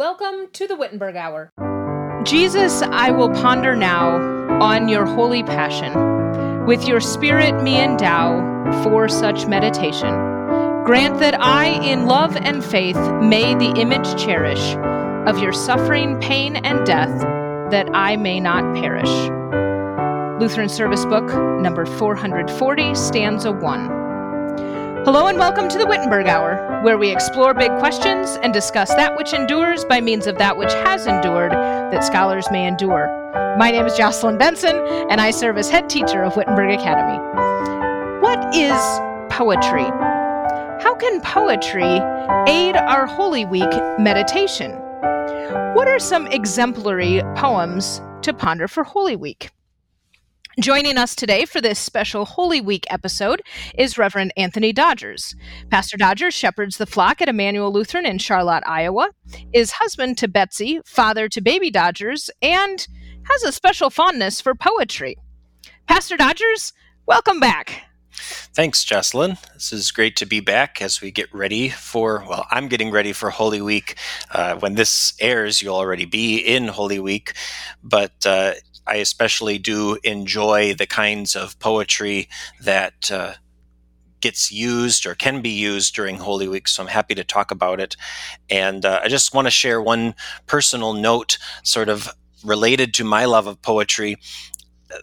Welcome to the Wittenberg Hour. Jesus, I will ponder now on your holy passion. With your spirit me endow for such meditation. Grant that I, in love and faith, may the image cherish of your suffering, pain, and death, that I may not perish. Lutheran Service Book, number 440, stanza 1. Hello and welcome to the Wittenberg Hour, where we explore big questions and discuss that which endures by means of that which has endured, that scholars may endure. My name is Jocelyn Benson, and I serve as head teacher of Wittenberg Academy. What is poetry? How can poetry aid our Holy Week meditation? What are some exemplary poems to ponder for Holy Week? Joining us today for this special Holy Week episode is Reverend Anthony Dodgers. Pastor Dodgers shepherds the flock at Emmanuel Lutheran in Charlotte, Iowa, is husband to Betsy, father to baby Dodgers, and has a special fondness for poetry. Pastor Dodgers, welcome back. Thanks, Jocelyn. This is great to be back as we get ready for, well, I'm getting ready for Holy Week. Uh, when this airs, you'll already be in Holy Week. But uh, I especially do enjoy the kinds of poetry that uh, gets used or can be used during Holy Week. So I'm happy to talk about it. And uh, I just want to share one personal note, sort of related to my love of poetry.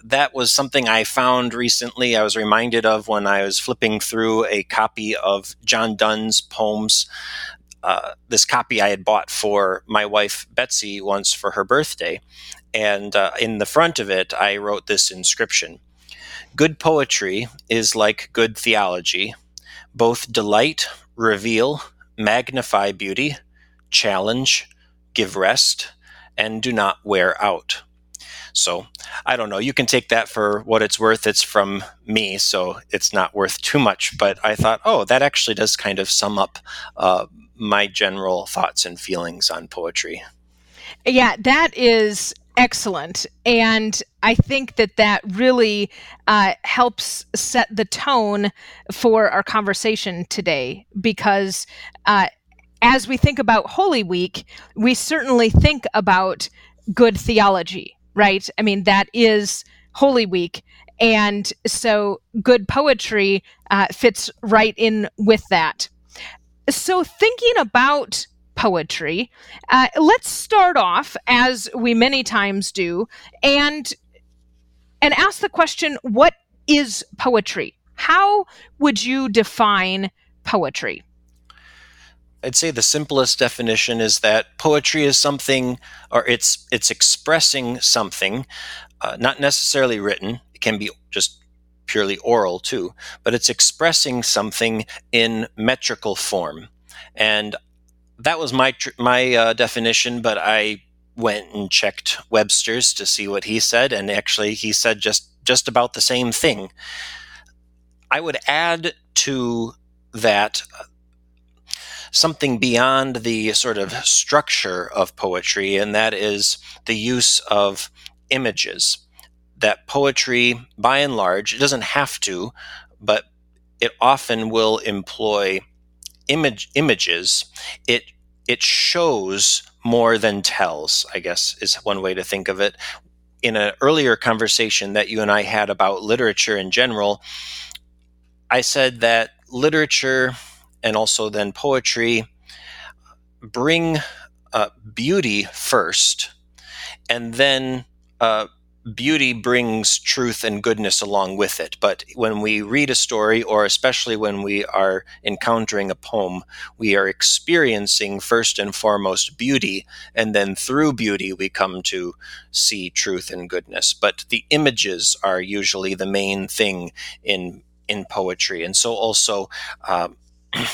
That was something I found recently. I was reminded of when I was flipping through a copy of John Donne's poems. Uh, this copy I had bought for my wife Betsy once for her birthday. And uh, in the front of it, I wrote this inscription Good poetry is like good theology, both delight, reveal, magnify beauty, challenge, give rest, and do not wear out. So I don't know. You can take that for what it's worth. It's from me, so it's not worth too much. But I thought, oh, that actually does kind of sum up uh, my general thoughts and feelings on poetry. Yeah, that is excellent. And I think that that really uh, helps set the tone for our conversation today because uh, as we think about Holy Week, we certainly think about good theology, right? I mean, that is Holy Week. And so good poetry uh, fits right in with that. So, thinking about poetry. Uh, let's start off, as we many times do, and and ask the question: What is poetry? How would you define poetry? I'd say the simplest definition is that poetry is something, or it's it's expressing something, uh, not necessarily written. It can be just purely oral too, but it's expressing something in metrical form. And that was my tr- my uh, definition, but I went and checked Webster's to see what he said, and actually he said just just about the same thing. I would add to that uh, something beyond the sort of structure of poetry, and that is the use of images. That poetry, by and large, it doesn't have to, but it often will employ image images, it it shows more than tells. I guess is one way to think of it. In an earlier conversation that you and I had about literature in general, I said that literature and also then poetry bring uh, beauty first, and then uh, beauty brings truth and goodness along with it. But when we read a story, or especially when we are encountering a poem, we are experiencing first and foremost beauty, and then through beauty we come to see truth and goodness. But the images are usually the main thing in in poetry, and so also. Um,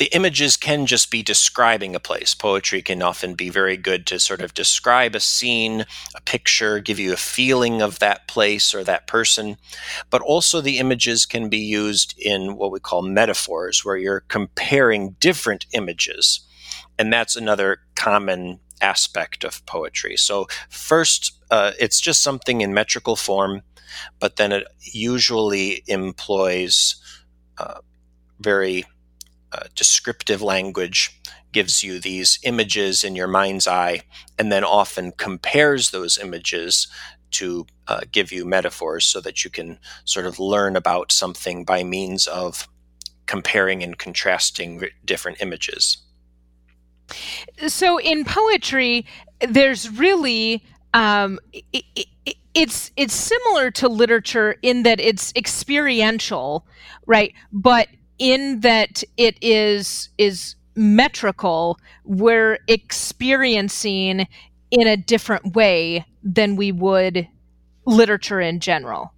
the images can just be describing a place. Poetry can often be very good to sort of describe a scene, a picture, give you a feeling of that place or that person. But also, the images can be used in what we call metaphors, where you're comparing different images. And that's another common aspect of poetry. So, first, uh, it's just something in metrical form, but then it usually employs uh, very uh, descriptive language, gives you these images in your mind's eye and then often compares those images to uh, give you metaphors so that you can sort of learn about something by means of comparing and contrasting different images. So in poetry, there's really um, it, it, it's it's similar to literature in that it's experiential, right? But in that it is is metrical, we're experiencing in a different way than we would literature in general.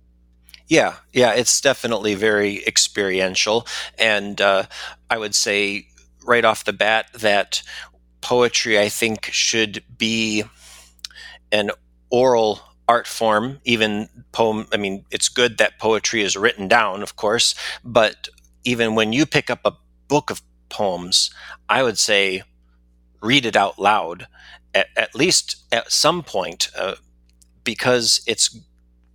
Yeah, yeah, it's definitely very experiential. And uh, I would say right off the bat that poetry, I think, should be an oral art form, even poem. I mean, it's good that poetry is written down, of course, but even when you pick up a book of poems, I would say read it out loud at, at least at some point uh, because it's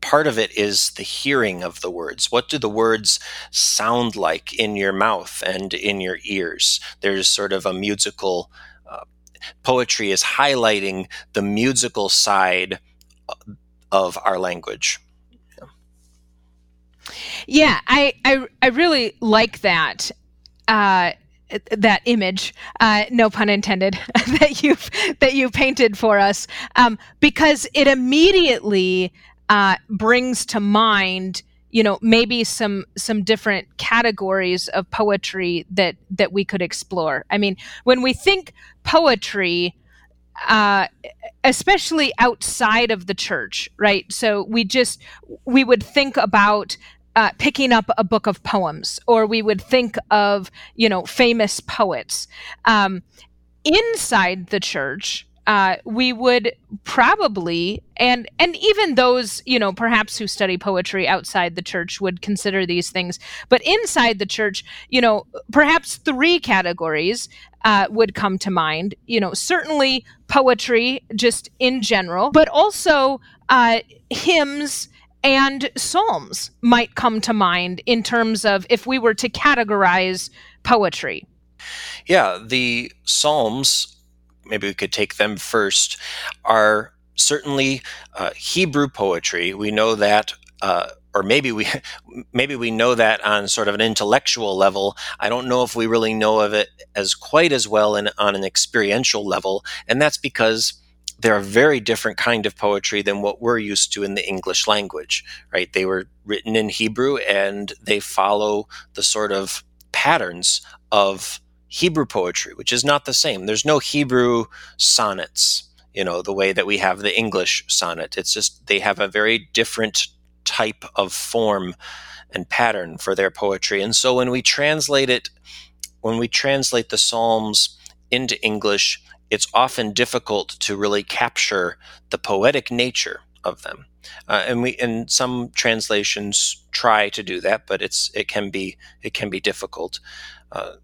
part of it is the hearing of the words. What do the words sound like in your mouth and in your ears? There's sort of a musical uh, poetry is highlighting the musical side uh, of our language. Yeah, I I, I really like that. Uh, that image, uh, no pun intended, that you've that you painted for us, um, because it immediately uh, brings to mind, you know, maybe some some different categories of poetry that that we could explore. I mean, when we think poetry, uh, especially outside of the church, right? So we just we would think about uh, picking up a book of poems, or we would think of, you know, famous poets. Um, inside the church, uh, we would probably and and even those you know perhaps who study poetry outside the church would consider these things but inside the church you know perhaps three categories uh, would come to mind you know certainly poetry just in general but also uh, hymns and Psalms might come to mind in terms of if we were to categorize poetry. Yeah, the Psalms, maybe we could take them first, are certainly uh, Hebrew poetry. We know that. Uh, or maybe we maybe we know that on sort of an intellectual level. I don't know if we really know of it as quite as well in, on an experiential level, and that's because they're a very different kind of poetry than what we're used to in the English language, right? They were written in Hebrew and they follow the sort of patterns of Hebrew poetry, which is not the same. There's no Hebrew sonnets, you know, the way that we have the English sonnet. It's just they have a very different type of form and pattern for their poetry. And so when we translate it, when we translate the Psalms into English, it's often difficult to really capture the poetic nature of them. Uh, and we and some translations try to do that, but it's it can be it can be difficult. Uh,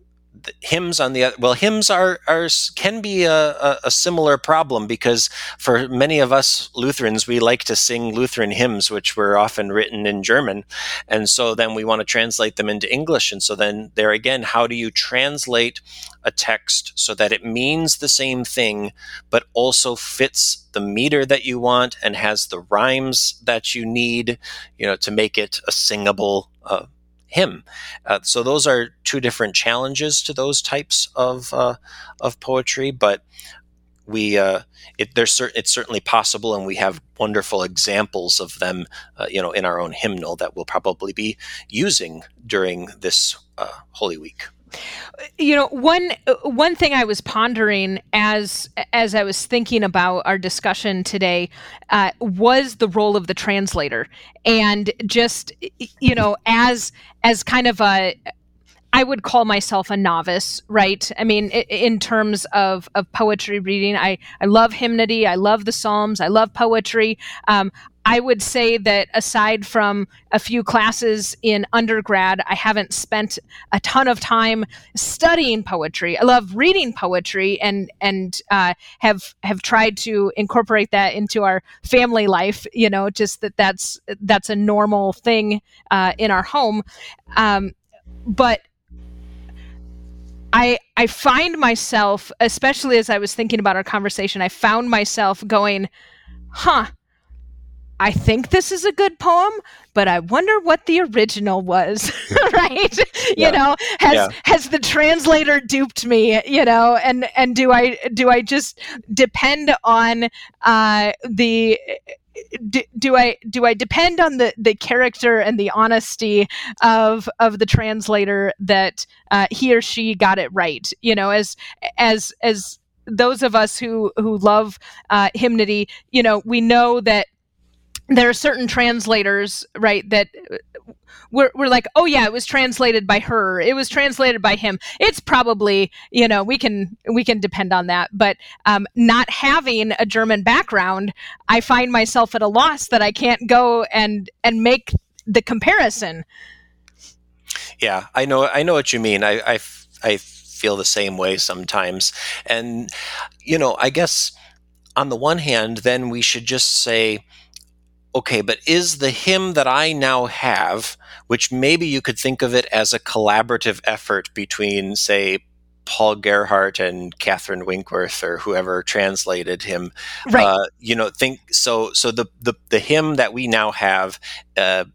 hymns on the other well hymns are, are can be a, a, a, similar problem because for many of us lutherans we like to sing lutheran hymns which were often written in german. And so then we want to translate them into english. And so then there again how do you translate a text so that it means the same thing but also fits the meter that you want and has the rhymes that you need you know to make it a singable uh, hymn. Uh, so those are two different challenges to those types of uh, of poetry, but we uh, it, there's cer- it's certainly possible, and we have wonderful examples of them, uh, you know, in our own hymnal that we'll probably be using during this uh, Holy Week you know one one thing i was pondering as as i was thinking about our discussion today uh, was the role of the translator and just you know as as kind of a I would call myself a novice, right? I mean, in terms of, of poetry reading, I, I love hymnody, I love the Psalms, I love poetry. Um, I would say that aside from a few classes in undergrad, I haven't spent a ton of time studying poetry. I love reading poetry and and uh, have have tried to incorporate that into our family life. You know, just that that's that's a normal thing uh, in our home. Um, but I I find myself, especially as I was thinking about our conversation, I found myself going, "Huh, I think this is a good poem, but I wonder what the original was, right? Yeah. You know, has yeah. has the translator duped me? You know, and and do I do I just depend on uh, the do, do, I do I depend on the the character and the honesty of of the translator that uh, he or she got it right? You know, as as as those of us who who love uh, hymnody, you know, we know that there are certain translators, right, that we're, we're like, oh yeah, it was translated by her, it was translated by him. It's probably, you know, we can we can depend on that. But um, not having a German background, I find myself at a loss that I can't go and and make the comparison. Yeah, I know I know what you mean. I I, I feel the same way sometimes, and you know, I guess on the one hand, then we should just say okay, but is the hymn that I now have, which maybe you could think of it as a collaborative effort between, say, Paul Gerhardt and Catherine Winkworth or whoever translated him. Right. Uh, you know, think so. So the the, the hymn that we now have. Uh,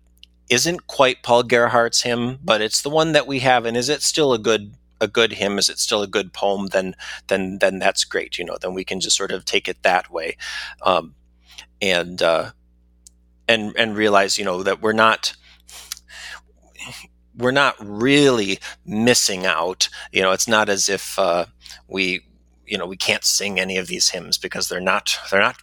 isn't quite Paul Gerhardt's hymn, but it's the one that we have, and is it still a good a good hymn? Is it still a good poem? Then then then that's great. You know, then we can just sort of take it that way. Um, and uh, and and realize you know that we're not we're not really missing out. You know it's not as if uh, we you know we can't sing any of these hymns because they're not they're not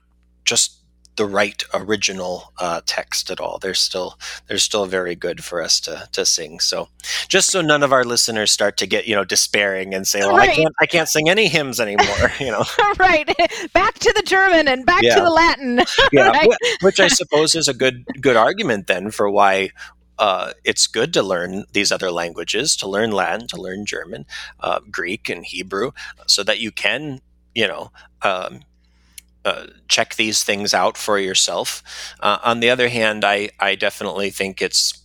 just the right original uh, text at all. They're still they're still very good for us to to sing. So just so none of our listeners start to get you know despairing and say, "Well, right. I can't I can't sing any hymns anymore." You know, right? Back to the German and back yeah. to the Latin. yeah, right? which I suppose is a good good argument then for why uh, it's good to learn these other languages, to learn Latin, to learn German, uh, Greek, and Hebrew, so that you can, you know, um, uh, check these things out for yourself. Uh, on the other hand, I, I definitely think it's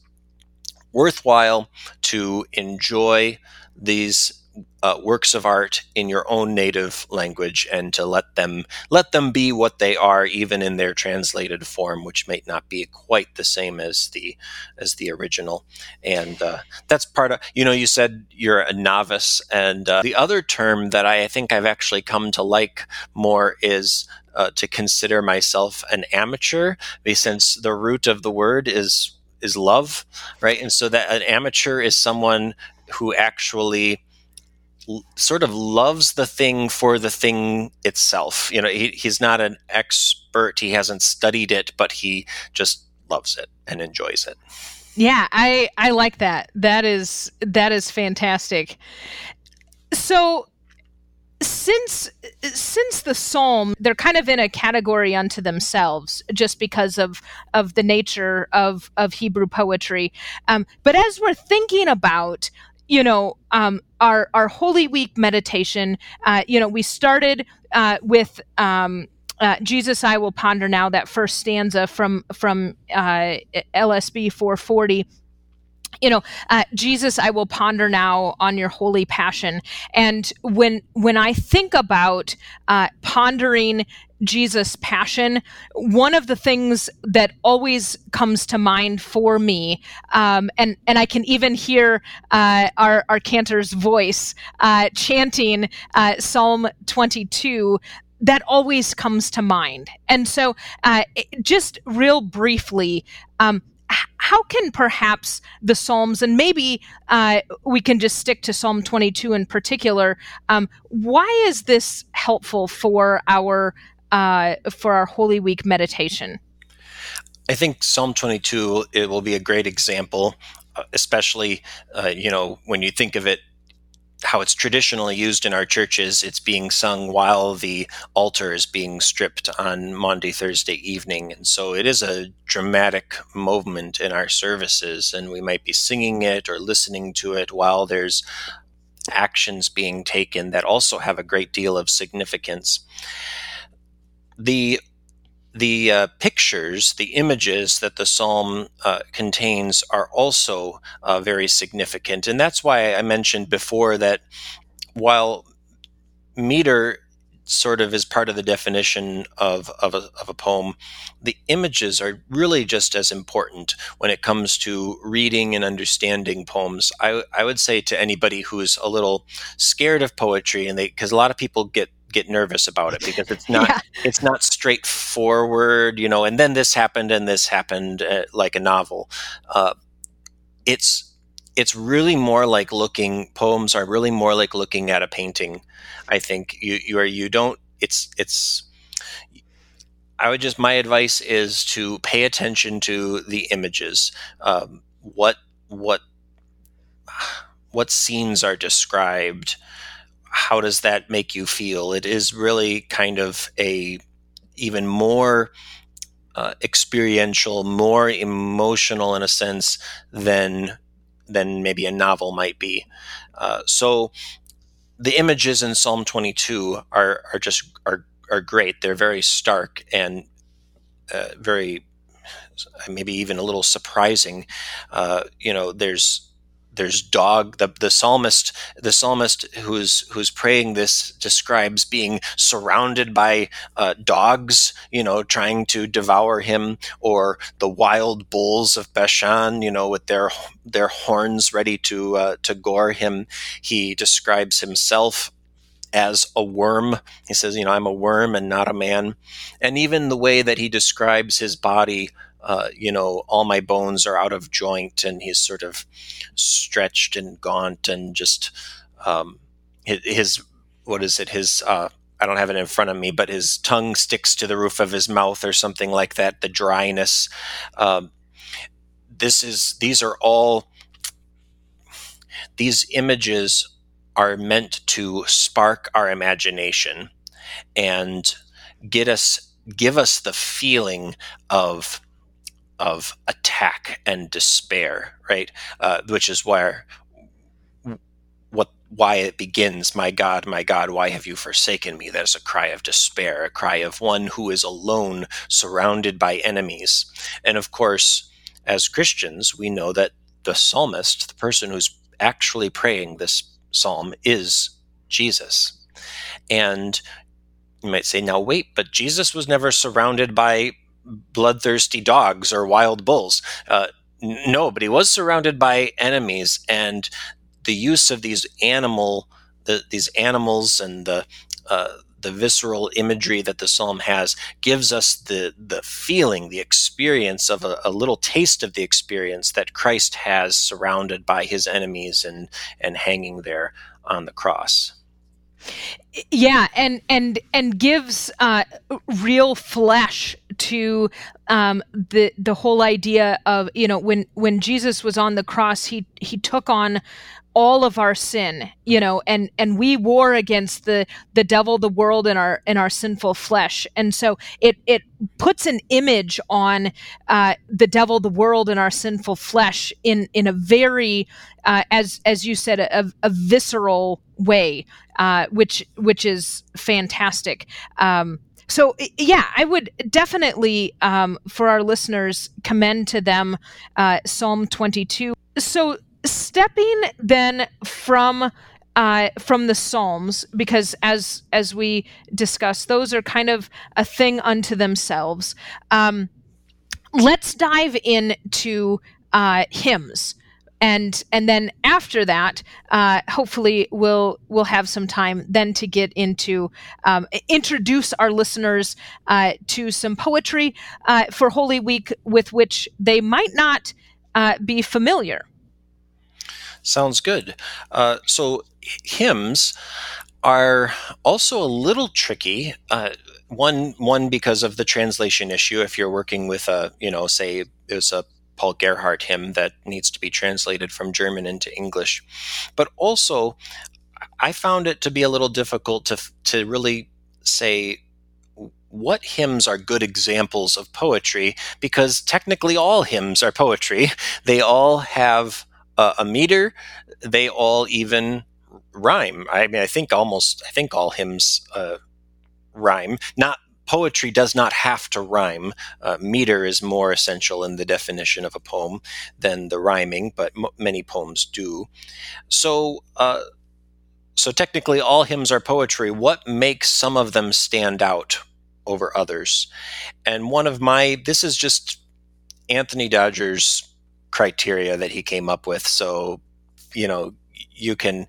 worthwhile to enjoy these uh, works of art in your own native language and to let them let them be what they are even in their translated form which may not be quite the same as the as the original. And uh, that's part of you know you said you're a novice and uh, the other term that I, I think I've actually come to like more is uh, to consider myself an amateur since the root of the word is is love right? And so that an amateur is someone who actually sort of loves the thing for the thing itself. You know, he, he's not an expert, he hasn't studied it, but he just loves it and enjoys it. Yeah, I I like that. That is that is fantastic. So since since the psalm they're kind of in a category unto themselves just because of of the nature of of hebrew poetry um, but as we're thinking about you know, um, our our Holy Week meditation. Uh, you know, we started uh, with. Um, uh, Jesus, I will ponder now. That first stanza from from uh, LSB 440 you know uh, jesus i will ponder now on your holy passion and when when i think about uh, pondering Jesus' passion, one of the things that always comes to mind for me, um, and and I can even hear uh, our our cantor's voice uh, chanting uh, Psalm 22 that always comes to mind. And so, uh, just real briefly, um, how can perhaps the Psalms, and maybe uh, we can just stick to Psalm 22 in particular, um, why is this helpful for our uh, for our Holy Week meditation? I think Psalm 22 it will be a great example, uh, especially uh, you know when you think of it how it's traditionally used in our churches. It's being sung while the altar is being stripped on Maundy Thursday evening. And so it is a dramatic moment in our services, and we might be singing it or listening to it while there's actions being taken that also have a great deal of significance the the uh, pictures, the images that the psalm uh, contains are also uh, very significant. And that's why I mentioned before that while meter sort of is part of the definition of, of, a, of a poem, the images are really just as important when it comes to reading and understanding poems. I, I would say to anybody who's a little scared of poetry, and they because a lot of people get get nervous about it because it's not yeah. it's not straightforward, you know. And then this happened and this happened, uh, like a novel. Uh, it's it's really more like looking poems are really more like looking at a painting i think you you are you don't it's it's i would just my advice is to pay attention to the images um, what what what scenes are described how does that make you feel it is really kind of a even more uh, experiential more emotional in a sense than than maybe a novel might be. Uh, so the images in Psalm 22 are are just are are great. They're very stark and uh, very maybe even a little surprising. Uh, you know, there's there's dog the, the psalmist the psalmist who's who's praying this describes being surrounded by uh, dogs you know trying to devour him or the wild bulls of bashan you know with their their horns ready to uh, to gore him he describes himself as a worm. He says, you know, I'm a worm and not a man. And even the way that he describes his body uh, you know, all my bones are out of joint, and he's sort of stretched and gaunt, and just um, his, what is it? His uh, I don't have it in front of me, but his tongue sticks to the roof of his mouth or something like that. The dryness. Um, this is these are all these images are meant to spark our imagination and get us give us the feeling of of attack and despair, right? Uh, which is where what why it begins. My God, my God, why have you forsaken me? That is a cry of despair, a cry of one who is alone, surrounded by enemies. And of course, as Christians, we know that the psalmist, the person who's actually praying this psalm, is Jesus. And you might say, now wait, but Jesus was never surrounded by bloodthirsty dogs or wild bulls. Uh, no, but he was surrounded by enemies, and the use of these animal, the, these animals, and the uh, the visceral imagery that the psalm has gives us the the feeling, the experience of a, a, little taste of the experience that Christ has surrounded by his enemies and and hanging there on the cross yeah and and and gives uh, real flesh to um, the the whole idea of you know when when Jesus was on the cross he he took on all of our sin you know and and we war against the the devil the world and our and our sinful flesh. And so it it puts an image on uh, the devil the world and our sinful flesh in in a very uh, as as you said a, a visceral way uh, which which is fantastic um, so yeah i would definitely um, for our listeners commend to them uh, psalm 22 so stepping then from uh, from the Psalms, because as as we discussed, those are kind of a thing unto themselves. Um, let's dive into uh, hymns, and and then after that, uh, hopefully we'll we'll have some time then to get into um, introduce our listeners uh, to some poetry uh, for Holy Week with which they might not uh, be familiar. Sounds good. Uh, so hymns are also a little tricky. Uh, one one because of the translation issue. If you're working with a you know say it's a Paul Gerhardt hymn that needs to be translated from German into English, but also I found it to be a little difficult to to really say what hymns are good examples of poetry because technically all hymns are poetry. They all have a meter. They all even rhyme. I mean, I think almost, I think all hymns uh, rhyme. Not poetry does not have to rhyme. Uh, meter is more essential in the definition of a poem than the rhyming, but m- many poems do. So, uh, so technically all hymns are poetry. What makes some of them stand out over others? And one of my this is just Anthony Dodger's criteria that he came up with. So, you know, you can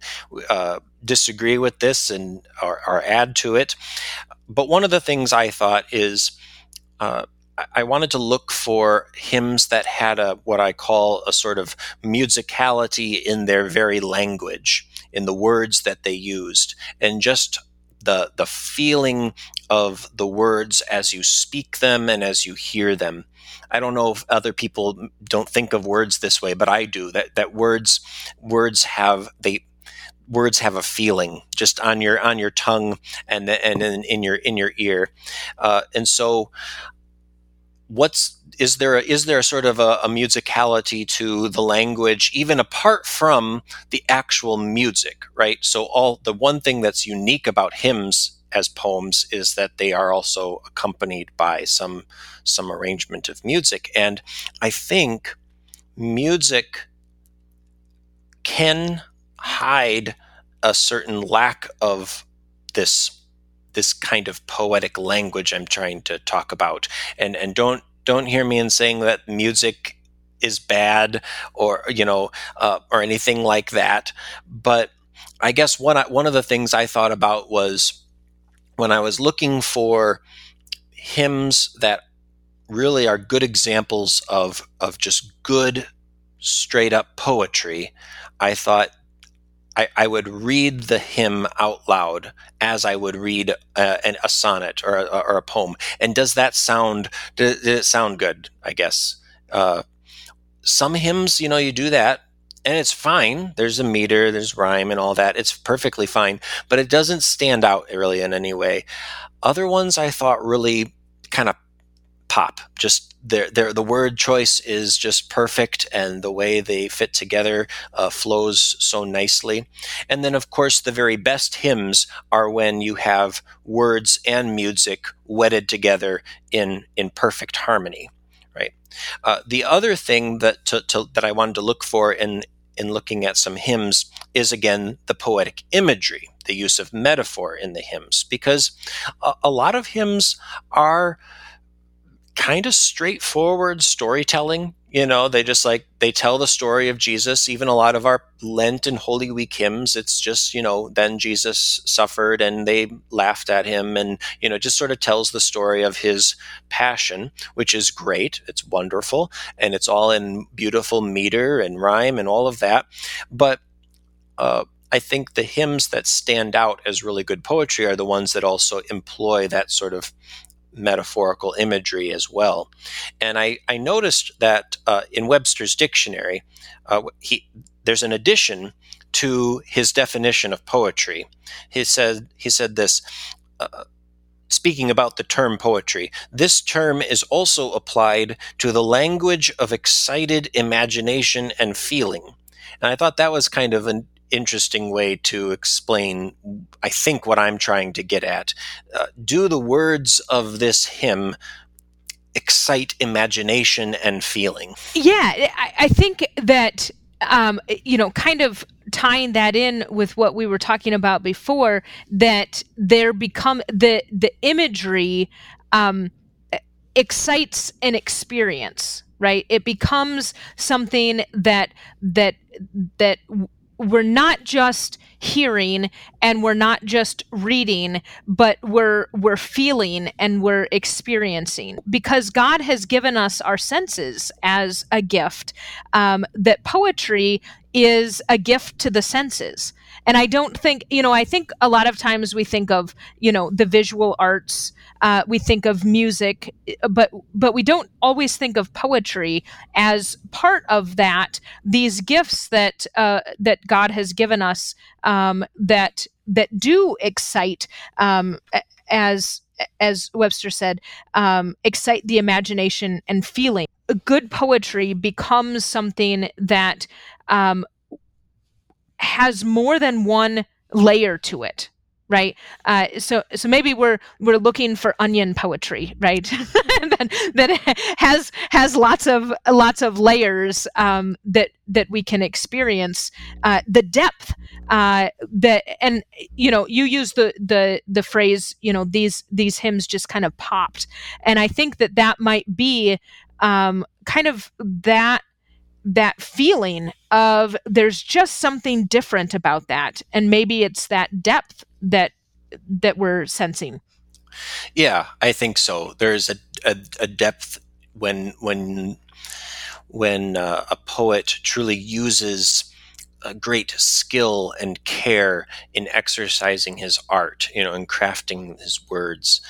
uh, disagree with this and or, or, add to it. But one of the things I thought is uh, I wanted to look for hymns that had a what I call a sort of musicality in their very language, in the words that they used, and just the the feeling of the words as you speak them and as you hear them. I don't know if other people don't think of words this way, but I do. That that words words have they words have a feeling just on your on your tongue and and in, in your in your ear, uh, and so what's is there a, is there a sort of a, a, musicality to the language even apart from the actual music right? So all the one thing that's unique about hymns as poems is that they are also accompanied by some some arrangement of music. And i think music can hide a certain lack of this this kind of poetic language I'm trying to talk about. And and don't don't hear me in saying that music is bad or you know uh, or anything like that. But I guess one one of the things I thought about was when I was looking for hymns that really are good examples of of just good straight up poetry. I thought I, I, would read the hymn out loud as I would read a, a sonnet or a, or a, poem. And does that sound? Did, did it sound good? I guess uh, some hymns, you know, you do that and it's fine. There's a meter, there's rhyme, and all that. It's perfectly fine, but it doesn't stand out really in any way. Other ones I thought really kind of pop. Just their, their, the word choice is just perfect, and the way they fit together uh, flows so nicely. And then, of course, the very best hymns are when you have words and music wedded together in in perfect harmony. Right. Uh, the other thing that to, to, that I wanted to look for in in looking at some hymns is again the poetic imagery, the use of metaphor in the hymns, because a, a lot of hymns are kind of straightforward storytelling. You know, they just like they tell the story of Jesus. Even a lot of our Lent and Holy Week hymns, it's just, you know, then Jesus suffered and they laughed at him and, you know, just sort of tells the story of his passion, which is great. It's wonderful. And it's all in beautiful meter and rhyme and all of that. But uh, I think the hymns that stand out as really good poetry are the ones that also employ that sort of metaphorical imagery as well. And I, I noticed that uh, in Webster's dictionary, uh, he, there's an addition to his definition of poetry. He said, he said this. Uh, speaking about the term poetry, this term is also applied to the language of excited imagination and feeling. And I thought that was kind of an interesting way to explain, I think, what I'm trying to get at. Uh, do the words of this hymn excite imagination and feeling? Yeah, I, I think that, um, you know, kind of tying that in with what we were talking about before, that there become the the imagery um, excites an experience right it becomes something that that that we're not just hearing and we're not just reading but we're we're feeling and we're experiencing. Because god has given us our senses as a gift um, that poetry is a gift to the senses and i don't think you know i think a lot of times we think of you know the visual arts uh, we think of music but but we don't always think of poetry as part of that these gifts that uh, that god has given us um, that that do excite um, as as Webster said, um, excite the imagination and feeling. Good poetry becomes something that um, has more than one layer to it right? Uh, so so maybe we're we're looking for onion poetry right? That, that has has lots of lots of layers um, that that we can experience uh, the depth uh, that and you know you use the the the phrase you know these these hymns just kind of popped. And i think that that might be um, kind of that that feeling of there's just something different about that. And maybe it's that depth that that we're sensing. Yeah i think so. There's a, a, a depth when when when uh, a poet truly uses a great skill and care in exercising his art, you know, in crafting his words.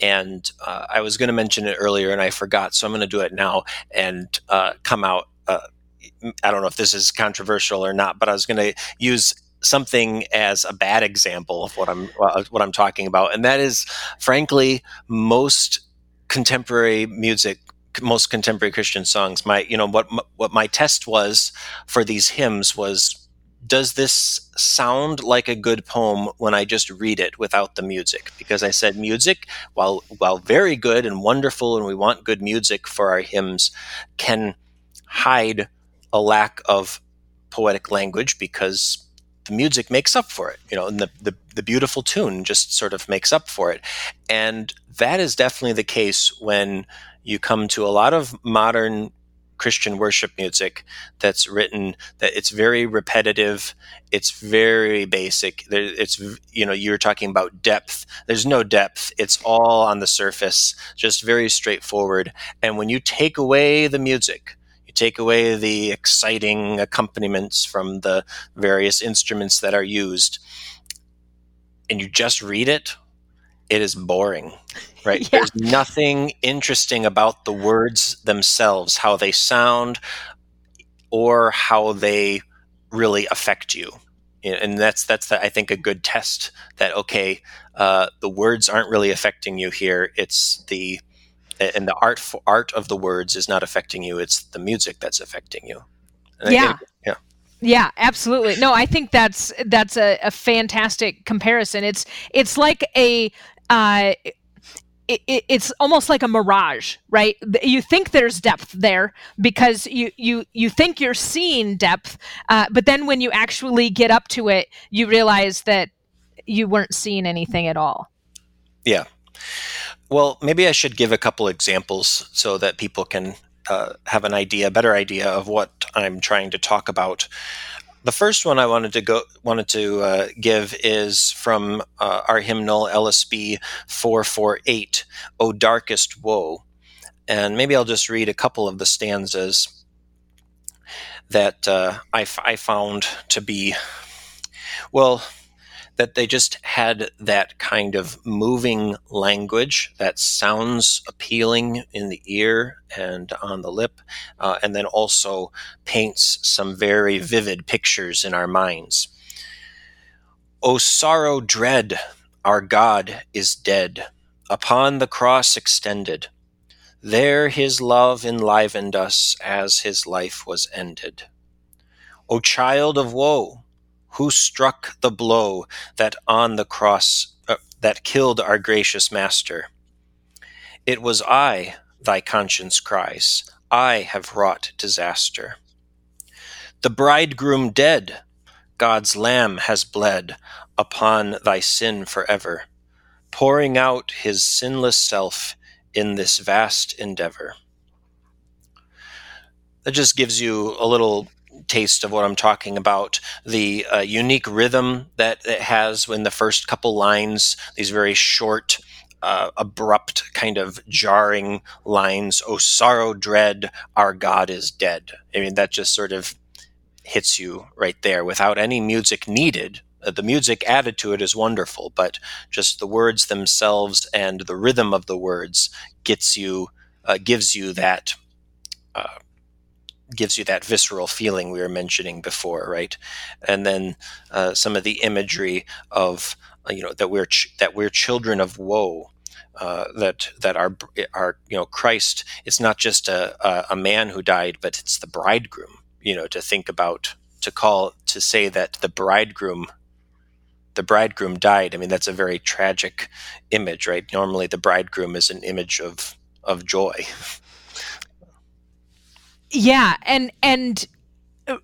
And uh, I was going to mention it earlier and I forgot, so I'm going to do it now and uh, come out uh, I don't know if this is controversial or not, but I was going to use something as a bad example of what I'm uh, what I'm talking about, and that is, frankly, most contemporary music, most contemporary Christian songs. My, you know, what what my test was for these hymns was. Does this sound like a good poem when I just read it without the music? Because I said music, while while very good and wonderful, and we want good music for our hymns, can hide a lack of poetic language because the music makes up for it, you know, and the, the, the, beautiful tune just sort of makes up for it. And that is definitely the case when you come to a lot of modern Christian worship music that's written that it's very repetitive, it's very basic. There, It's you know you're talking about depth. There's no depth. It's all on the surface, just very straightforward. And when you take away the music, take away the exciting accompaniments from the various instruments that are used, and you just read it, it is boring, right? yeah. There's nothing interesting about the words themselves, how they sound, or how they really affect you. And that's that's the, I think a good test that okay, uh, the words aren't really affecting you here. It's the and the art for, art of the words is not affecting you it's the music that's affecting you. And yeah. yeah. Yeah absolutely. No i think that's that's a, a fantastic comparison. It's it's like a uh, it, it, it's almost like a mirage, right? You think there's depth there because you you you think you're seeing depth, uh, but then when you actually get up to it, you realize that you weren't seeing anything at all. Yeah, well, maybe I should give a couple examples so that people can uh, have an idea, a better idea of what I'm trying to talk about. The first one I wanted to go wanted to uh, give is from uh, our hymnal LSB 448, "O Darkest Woe," and maybe I'll just read a couple of the stanzas that uh, I, f- I found to be well that they just had that kind of moving language that sounds appealing in the ear and on the lip, uh, and then also paints some very vivid pictures in our minds. O sorrow dread, our God is dead, upon the cross extended. There his love enlivened us as his life was ended. O child of woe, who struck the blow that on the cross uh, that killed our gracious master? It was I, thy conscience cries, I have wrought disaster. The bridegroom dead, God's lamb has bled upon thy sin forever, pouring out his sinless self in this vast endeavor. That just gives you a little taste of what I'm talking about. The uh, unique rhythm that it has when the first couple lines, these very short, uh, abrupt, kind of jarring lines. Oh, sorrow, dread, our God is dead. I mean, that just sort of hits you right there without any music needed. Uh, the music added to it is wonderful, but just the words themselves and the rhythm of the words gets you, uh, gives you that uh, gives you that visceral feeling we were mentioning before, right? And then uh, some of the imagery of uh, you know that we're ch- that we're children of woe. Uh, that that our our you know Christ it's not just a, a, a man who died but it's the bridegroom you know to think about to call to say that the bridegroom the bridegroom died. I mean, that's a very tragic image, right? Normally, the bridegroom is an image of of joy. Yeah, and and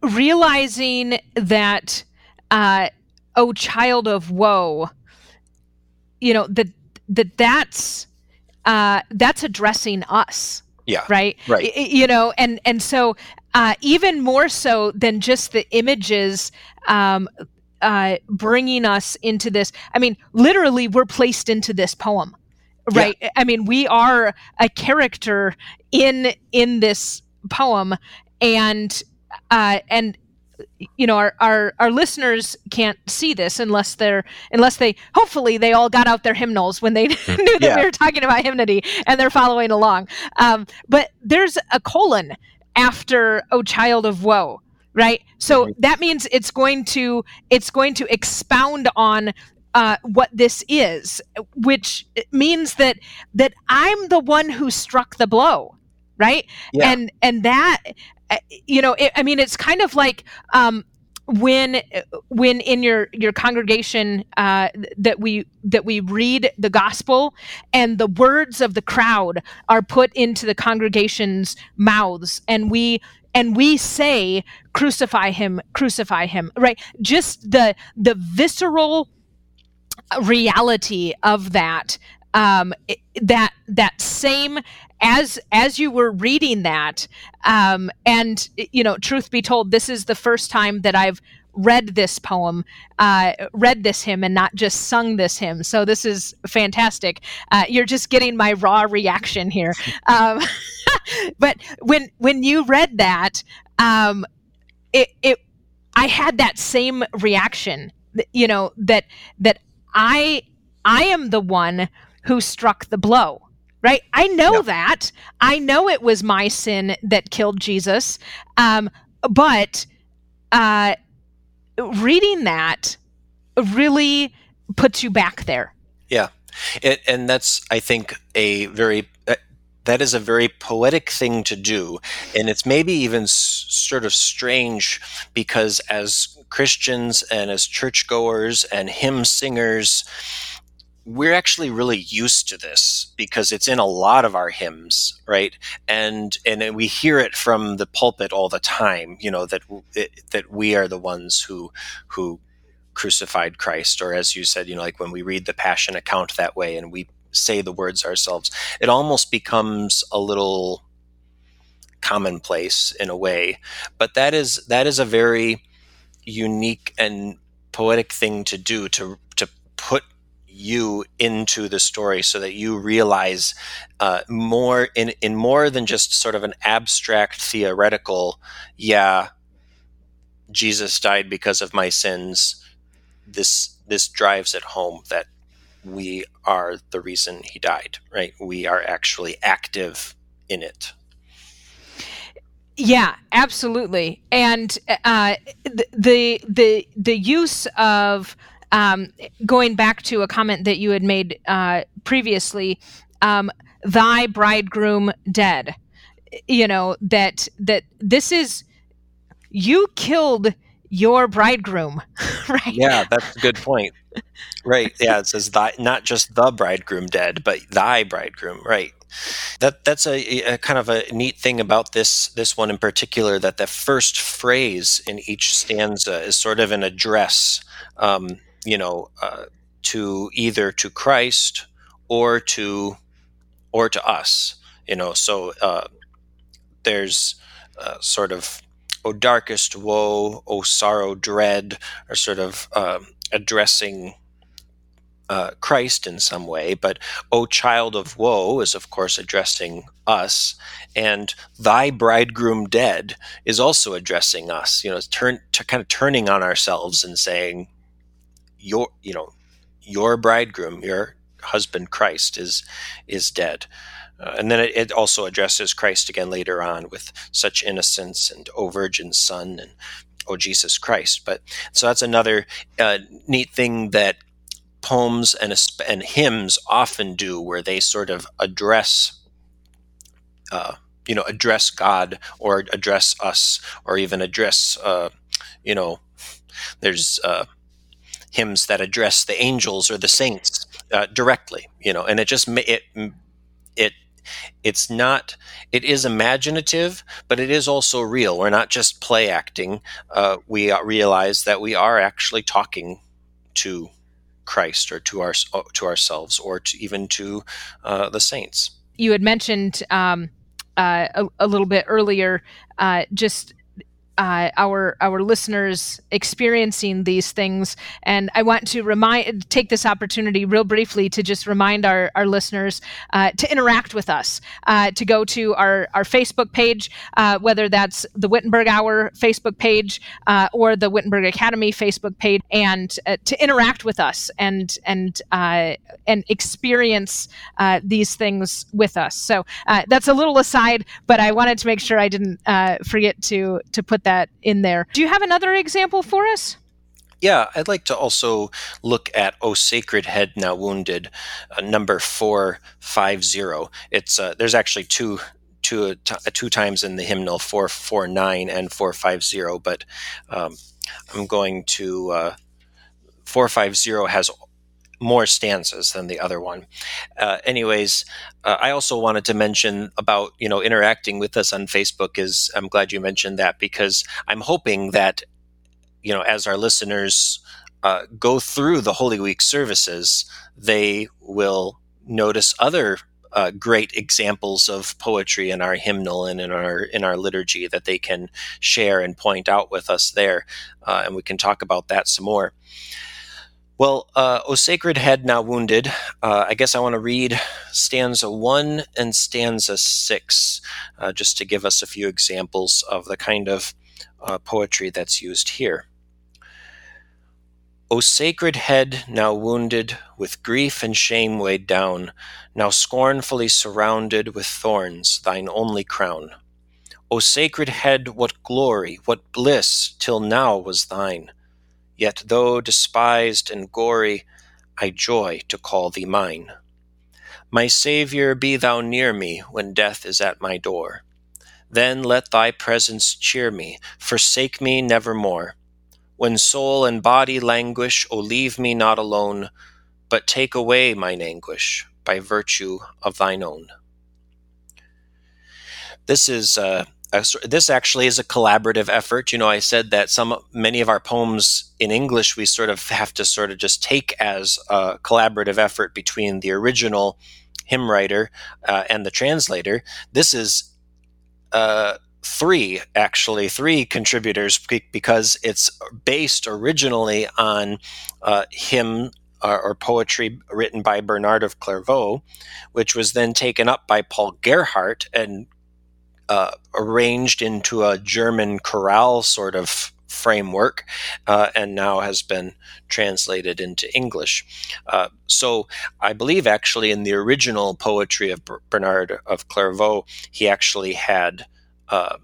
realizing that, uh, oh, child of woe, you know that that that's uh, that's addressing us. Yeah. Right. Right. You know, and and so uh, even more so than just the images um, uh, bringing us into this. I mean, literally, we're placed into this poem, right? Yeah. I mean, we are a character in in this poem, and uh, and you know our, our our listeners can't see this unless they're unless they hopefully they all got out their hymnals when they mm. knew that yeah. we were talking about hymnody and they're following along um, but there's a colon after oh child of woe right so mm-hmm. that means it's going to it's going to expound on uh, what this is which means that that i'm the one who struck the blow right yeah. and and that uh, you know it, i mean it's kind of like um, when when in your your congregation uh, that we that we read the gospel and the words of the crowd are put into the congregation's mouths and we and we say crucify him crucify him right just the the visceral reality of that um, that that same as as you were reading that um, and you know truth be told this is the first time that i've read this poem uh, read this hymn and not just sung this hymn. So this is fantastic. Uh, you're just getting my raw reaction here. Um, but when when you read that um, it, it i had that same reaction you know that that i i am the one who struck the blow right? I know that. I know it was my sin that killed jesus. Um, but uh, reading that really puts you back there. Yeah. It, and that's i think a very uh, that is a very poetic thing to do. And it's maybe even s- sort of strange because as christians and as churchgoers and hymn singers we're actually really used to this because it's in a lot of our hymns right? And and we hear it from the pulpit all the time you know that that we are the ones who who crucified Christ. Or as you said you know like when we read the passion account that way and we say the words ourselves it almost becomes a little commonplace in a way. But that is that is a very unique and poetic thing to do to to put you into the story so that you realize uh, more in in more than just sort of an abstract theoretical yeah jesus died because of my sins. This this drives it home that we are the reason he died right? We are actually active in it. Yeah absolutely. And uh, the the the use of um, going back to a comment that you had made uh, previously, um, thy bridegroom dead. You know that that this is you killed your bridegroom, right? Yeah, that's a good point. right. Yeah, it says thy, not just the bridegroom dead, but thy bridegroom. Right. That that's a, a, kind of a neat thing about this this one in particular. That the first phrase in each stanza is sort of an address. Um, you know, uh, to either to Christ or to or to us. You know, so uh, there's uh, sort of "O darkest woe, O sorrow dread," are sort of um, addressing uh, Christ in some way, but "O child of woe" is of course addressing us, and "Thy bridegroom dead" is also addressing us. You know, turn to kind of turning on ourselves and saying, your you know your bridegroom your husband christ is is dead. Uh, and then it, it, also addresses christ again later on with such innocence and o virgin son and o jesus christ. But so that's another uh, neat thing that poems and, and hymns often do where they sort of address uh, you know address god or address us or even address uh, you know there's uh, hymns that address the angels or the saints uh, directly. You know, and it just it it it's not it is imaginative but it is also real we're not just play acting uh, we realize that we are actually talking to christ or to our to ourselves or to even to uh, the saints you had mentioned um, uh, a, a, little bit earlier uh, just uh, our our listeners experiencing these things. And I want to remind take this opportunity real briefly to just remind our, our listeners uh, to interact with us, uh, to go to our, our Facebook page, uh, whether that's the Wittenberg Hour Facebook page uh, or the Wittenberg Academy Facebook page, and uh, to interact with us and and and experience these things with us. So that's a little aside, but I wanted to make sure I didn't forget to to put that in there. Do you have another example for us? Yeah, I'd like to also look at "O Sacred Head Now Wounded," uh, number four five zero. It's uh, there's actually two two two times in the hymnal four four nine and four five zero, but um, I'm going to uh, four five zero has more stanzas than the other one. Uh, anyways, uh, I also wanted to mention about you know interacting with us on Facebook. Is I'm glad you mentioned that because I'm hoping that you know as our listeners uh, go through the Holy Week services, they will notice other uh, great examples of poetry in our hymnal and in our in our liturgy that they can share and point out with us there, uh, and we can talk about that some more. Well, uh, O Sacred Head Now Wounded, uh, I guess I want to read stanza one and stanza six, uh, just to give us a few examples of the kind of uh, poetry that's used here. O sacred head, now wounded, with grief and shame weighed down, now scornfully surrounded with thorns, thine only crown. O sacred head, what glory, what bliss, till now was thine! Yet though despised and gory, I joy to call thee mine. My Saviour, be thou near me when death is at my door. Then let thy presence cheer me, forsake me nevermore. When soul and body languish, O leave me not alone, but take away mine anguish by virtue of thine own. This is uh, this actually is a collaborative effort. You know, I said that some many of our poems in English we sort of have to sort of just take as a collaborative effort between the original hymn writer uh, and the translator. This is uh, three actually three contributors because it's based originally on uh, hymn uh, or poetry written by Bernard of Clairvaux, which was then taken up by Paul Gerhardt and uh, arranged into a German chorale sort of framework uh, and now has been translated into English. Uh, so I believe actually in the original poetry of Bernard of Clairvaux, he actually had uh,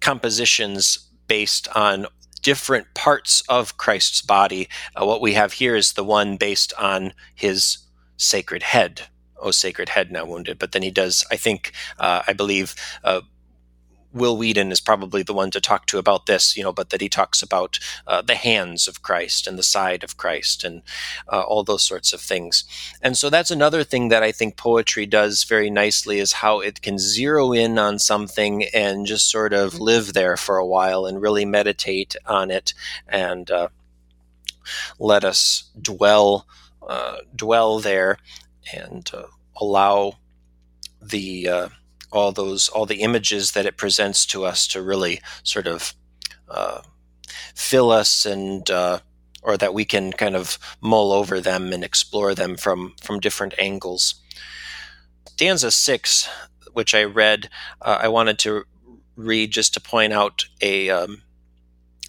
compositions based on different parts of Christ's body. Uh, what we have here is the one based on his sacred head. O sacred head now wounded. But then he does, I think, uh, I believe, uh, Will Weedon is probably the one to talk to about this, you know, but that he talks about uh, the hands of Christ and the side of Christ and uh, all those sorts of things. And so that's another thing that I think poetry does very nicely is how it can zero in on something and just sort of live there for a while and really meditate on it and uh, let us dwell uh, dwell there and uh, allow the uh, all those all the images that it presents to us to really sort of uh, fill us and uh, or that we can kind of mull over them and explore them from from different angles. Stanza six, which I read, uh, I wanted to read just to point out a um,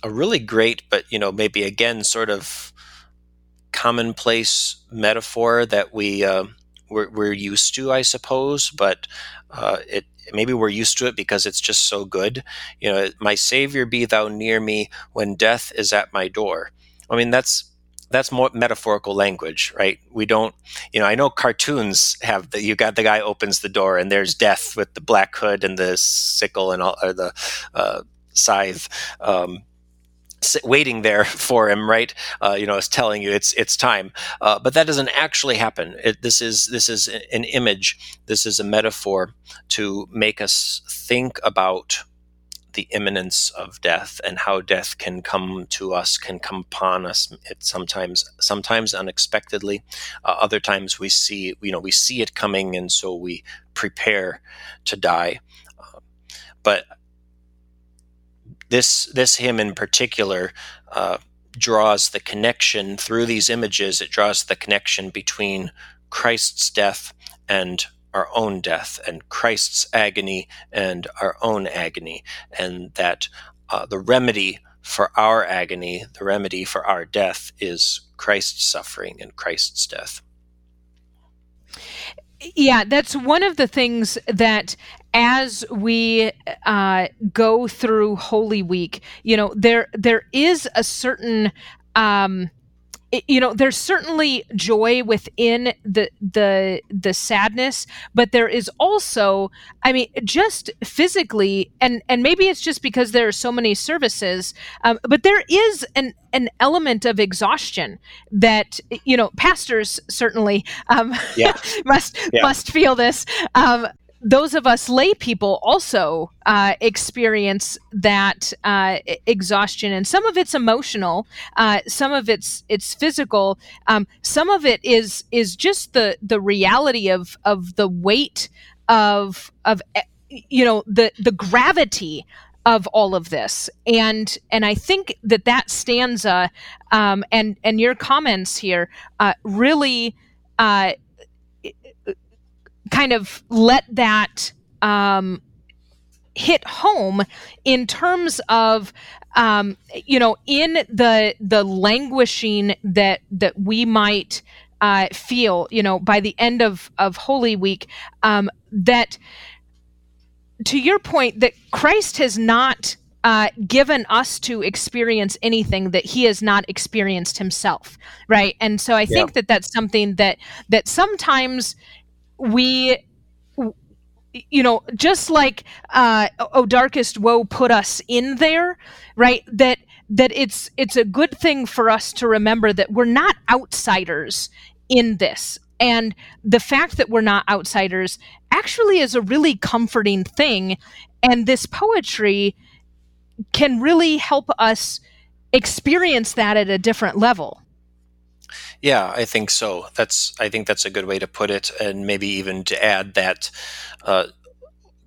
a really great, but you know maybe again sort of commonplace metaphor that we uh, we're, we're, used to, I suppose, but uh, it maybe we're used to it because it's just so good. You know, my Savior, be thou near me when death is at my door. I mean, that's that's more metaphorical language, right? We don't, you know, I know cartoons have the you got the guy opens the door and there's death with the black hood and the sickle and all or the uh, scythe. Um, waiting there for him, right? Uh, you know, it's telling you it's it's time. Uh, but that doesn't actually happen. It, this is this is an image. This is a metaphor to make us think about the imminence of death and how death can come to us, can come upon us. It sometimes sometimes unexpectedly. Uh, other times we see you know we see it coming, and so we prepare to die. Uh, but this this hymn in particular uh, draws the connection through these images. It draws the connection between Christ's death and our own death, and Christ's agony and our own agony, and that uh, the remedy for our agony, the remedy for our death, is Christ's suffering and Christ's death. Yeah, that's one of the things that as we uh, go through Holy Week, you know, there there is a certain um, you know there's certainly joy within the the the sadness but there is also i mean just physically and and maybe it's just because there are so many services um, but there is an an element of exhaustion that you know pastors certainly um, yeah. must yeah. must feel this um, those of us lay people also uh, experience that uh, exhaustion, and some of it's emotional, uh, some of it's it's physical, um, some of it is is just the the reality of of the weight of of you know the the gravity of all of this. And and i think that that stanza um, and and your comments here uh, really uh, kind of let that um, hit home in terms of um, you know in the the languishing that that we might uh, feel you know by the end of of Holy Week um, that to your point that Christ has not uh, given us to experience anything that he has not experienced himself right and so i think yeah. that that's something that that sometimes we you know just like uh oh darkest woe put us in there right that that it's it's a good thing for us to remember that we're not outsiders in this. And the fact that we're not outsiders actually is a really comforting thing. And this poetry can really help us experience that at a different level yeah, I think so. That's I think that's a good way to put it, and maybe even to add that uh,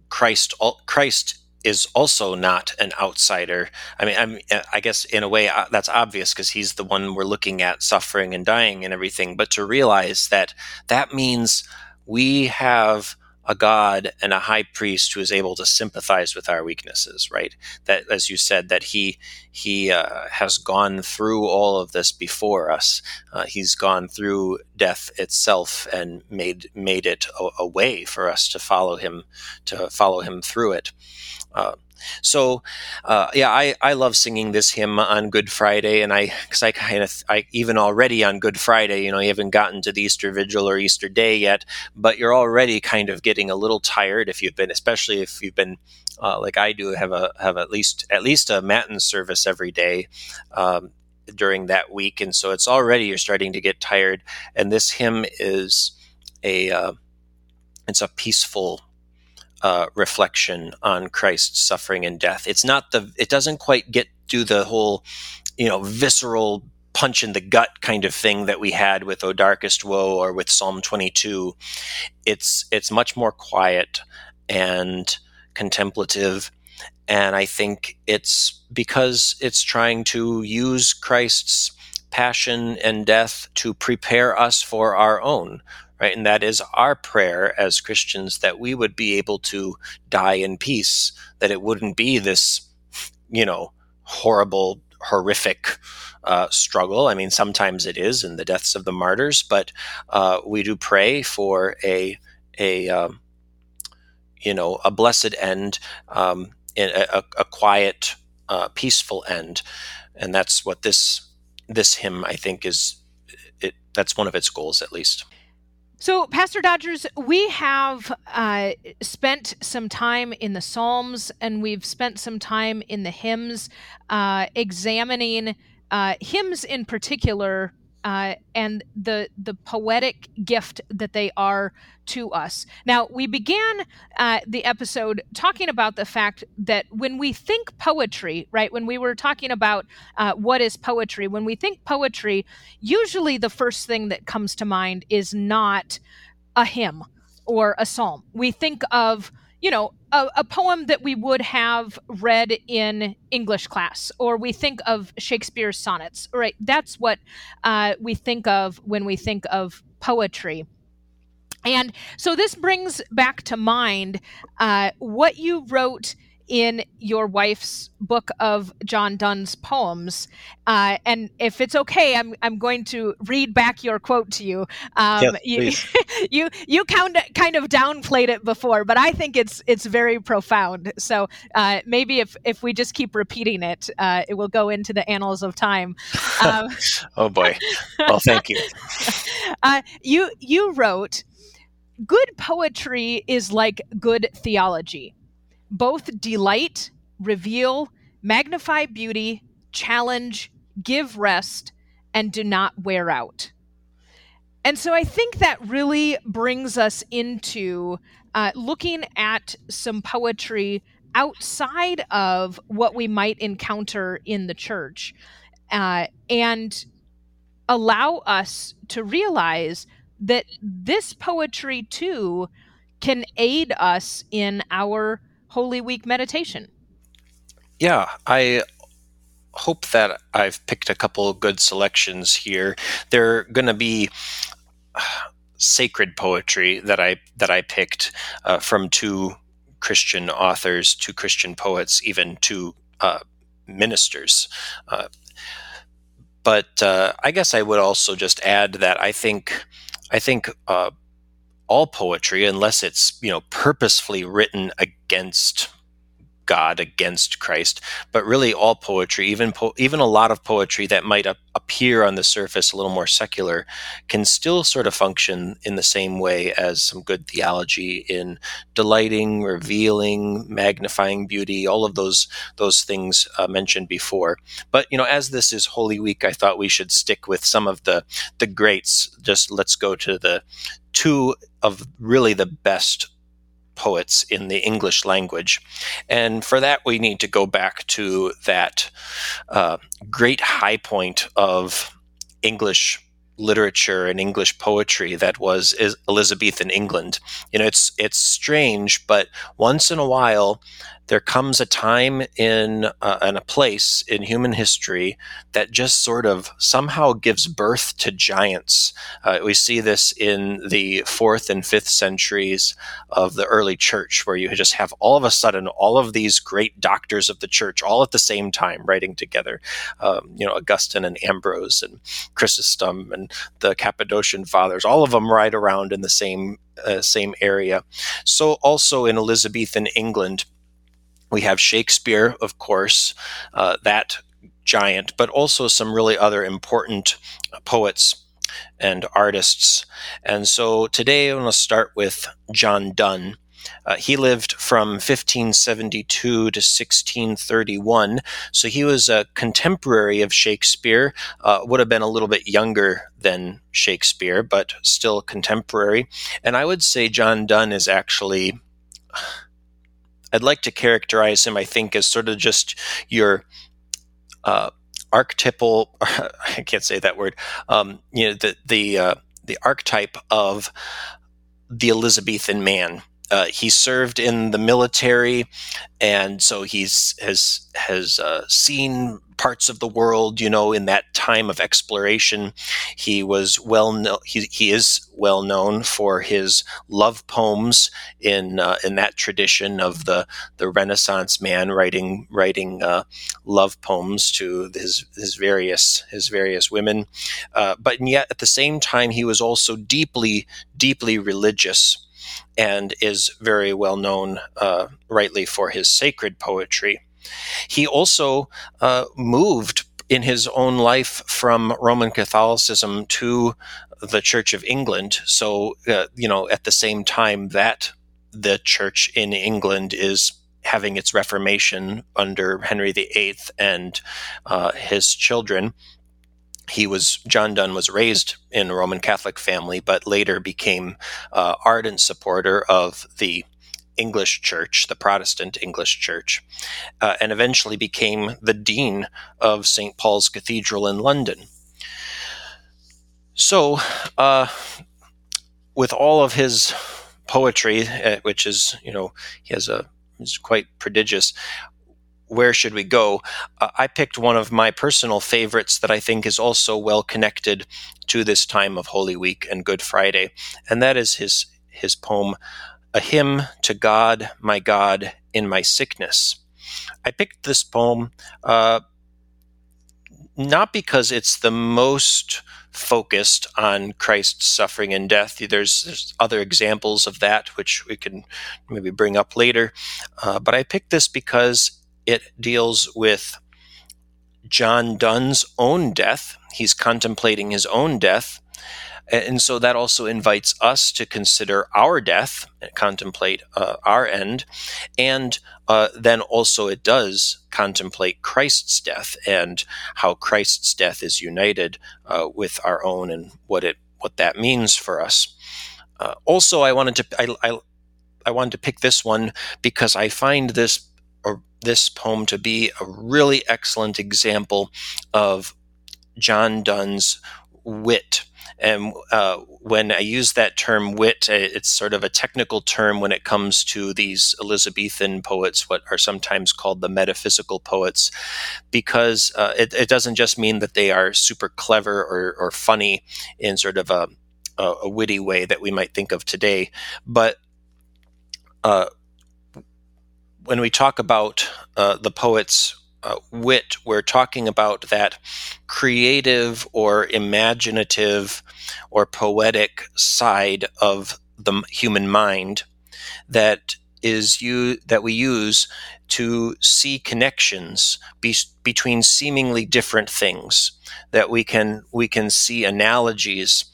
Christ Christ is also not an outsider. I mean, I'm, I guess in a way uh, that's obvious because he's the one we're looking at suffering and dying and everything. But to realize that that means we have a God and a high priest who is able to sympathize with our weaknesses, right? That, as you said, that he he uh, has gone through all of this before us. Uh, he's gone through death itself and made made it a, a, way for us to follow him to follow him through it. Uh, so, uh, yeah, I, I love singing this hymn on Good Friday, and I because I kind of I even already on Good Friday, you know, you haven't gotten to the Easter Vigil or Easter Day yet, but you're already kind of getting a little tired if you've been, especially if you've been uh, like I do, have a have at least at least a matin service every day. Um, during that week and so it's already you're starting to get tired and this hymn is a uh, it's a peaceful uh, reflection on Christ's suffering and death. It's not the it doesn't quite get to the whole you know visceral punch in the gut kind of thing that we had with O Darkest Woe or with Psalm 22. It's it's much more quiet and contemplative and I think it's because it's trying to use Christ's passion and death to prepare us for our own right? And that is our prayer as Christians that we would be able to die in peace, that it wouldn't be this, you know, horrible, horrific uh, struggle. I mean, sometimes it is in the deaths of the martyrs, but uh, we do pray for a a um, you know a blessed end, um, a, a, quiet, uh, peaceful end, and that's what this this hymn I think is. It, that's one of its goals, at least. So, Pastor Dodgers, we have uh, spent some time in the Psalms and we've spent some time in the hymns, uh, examining uh, hymns in particular uh, and the the poetic gift that they are to us. Now, we began uh, the episode talking about the fact that when we think poetry, right, when we were talking about uh, what is poetry, when we think poetry, usually the first thing that comes to mind is not a hymn or a psalm. We think of you know, a, a, poem that we would have read in English class, or we think of Shakespeare's sonnets, right? That's what uh, we think of when we think of poetry. And so this brings back to mind uh, what you wrote in your wife's book of John Donne's poems. Uh, and if it's okay, I'm, I'm going to read back your quote to you. Um, yes, you, you, you kind of, kind of downplayed it before, but I think it's, it's very profound. So uh, maybe if, if we just keep repeating it, uh, it will go into the annals of time. Um, oh boy. Well, thank you. Uh, you, you wrote, good poetry is like good theology both delight, reveal, magnify beauty, challenge, give rest, and do not wear out. And so I think that really brings us into uh, looking at some poetry outside of what we might encounter in the church uh, and allow us to realize that this poetry too can aid us in our Holy Week meditation. Yeah, I hope that I've picked a couple good selections here. They're going to be uh, sacred poetry that I that I picked uh, from two Christian authors, two Christian poets, even two uh, ministers. Uh, but uh, I guess I would also just add that I think I think uh, all poetry, unless it's you know purposefully written against God, against Christ, but really all poetry, even po- even a lot of poetry that might a- appear on the surface a little more secular, can still sort of function in the same way as some good theology in delighting, revealing, magnifying beauty, all of those those things uh, mentioned before. But you know, as this is Holy Week, I thought we should stick with some of the the greats. Just let's go to the two of really the best poets in the English language. And for that, we need to go back to that uh, great high point of English literature and English poetry that was Elizabethan England. You know, it's it's strange, but once in a while, there comes a time in uh, and a place in human history that just sort of somehow gives birth to giants. Uh, we see this in the fourth and fifth centuries of the early church, where you just have all of a sudden all of these great doctors of the church all at the same time writing together. Um, you know, Augustine and Ambrose and Chrysostom and the Cappadocian fathers, all of them right around in the same uh, same area. So also in Elizabethan England we have Shakespeare, of course, uh, that giant, but also some really other important poets and artists. And so today I'm going to start with John Donne. Uh, he lived from 1572 to 1631, so he was a contemporary of Shakespeare. Uh, would have been a little bit younger than Shakespeare, but still contemporary. And I would say John Donne is actually I'd like to characterize him, I think, as sort of just your uh, archetypal. I can't say that word. Um, you know, the the uh, the archetype of the Elizabethan man. Uh, he served in the military, and so he's has has uh, seen parts of the world. You know, in that time of exploration, he was well. He, he is well known for his love poems in uh, in that tradition of the the Renaissance man writing writing uh, love poems to his his various his various women. Uh, but yet at the same time, he was also deeply deeply religious and is very well known, uh, rightly, for his sacred poetry. He also uh, moved in his own life from Roman Catholicism to the Church of England. So, uh, you know, at the same time that the church in England is having its Reformation under Henry VIII and uh, his children. He was John Donne was raised in a Roman Catholic family, but later became uh, ardent supporter of the English Church, the Protestant English Church, uh, and eventually became the dean of St. Paul's Cathedral in London. So, uh, with all of his poetry, uh, which is, you know, he has a, is quite prodigious. Where should we go? Uh, I picked one of my personal favorites that I think is also well connected to this time of Holy Week and Good Friday, and that is his his poem, "A Hymn to God, My God, in My Sickness." I picked this poem uh, not because it's the most focused on Christ's suffering and death. There's, there's other examples of that which we can maybe bring up later. Uh, but I picked this because it deals with John Donne's own death. He's contemplating his own death. And so that also invites us to consider our death contemplate uh, our end. And uh, then also it does contemplate Christ's death and how Christ's death is united uh, with our own and what it what that means for us. Uh, also, I wanted to I, I, I wanted to pick this one because I find this this poem to be a really excellent example of John Donne's wit. And uh, when I use that term wit, uh, it's sort of a technical term when it comes to these Elizabethan poets, what are sometimes called the metaphysical poets, because uh, it, it, doesn't just mean that they are super clever or, or funny in sort of a, a, a, witty way that we might think of today, but uh, when we talk about uh, the poets uh, wit, we're talking about that creative or imaginative or poetic side of the human mind that is you that we use to see connections be, between seemingly different things that we can we can see analogies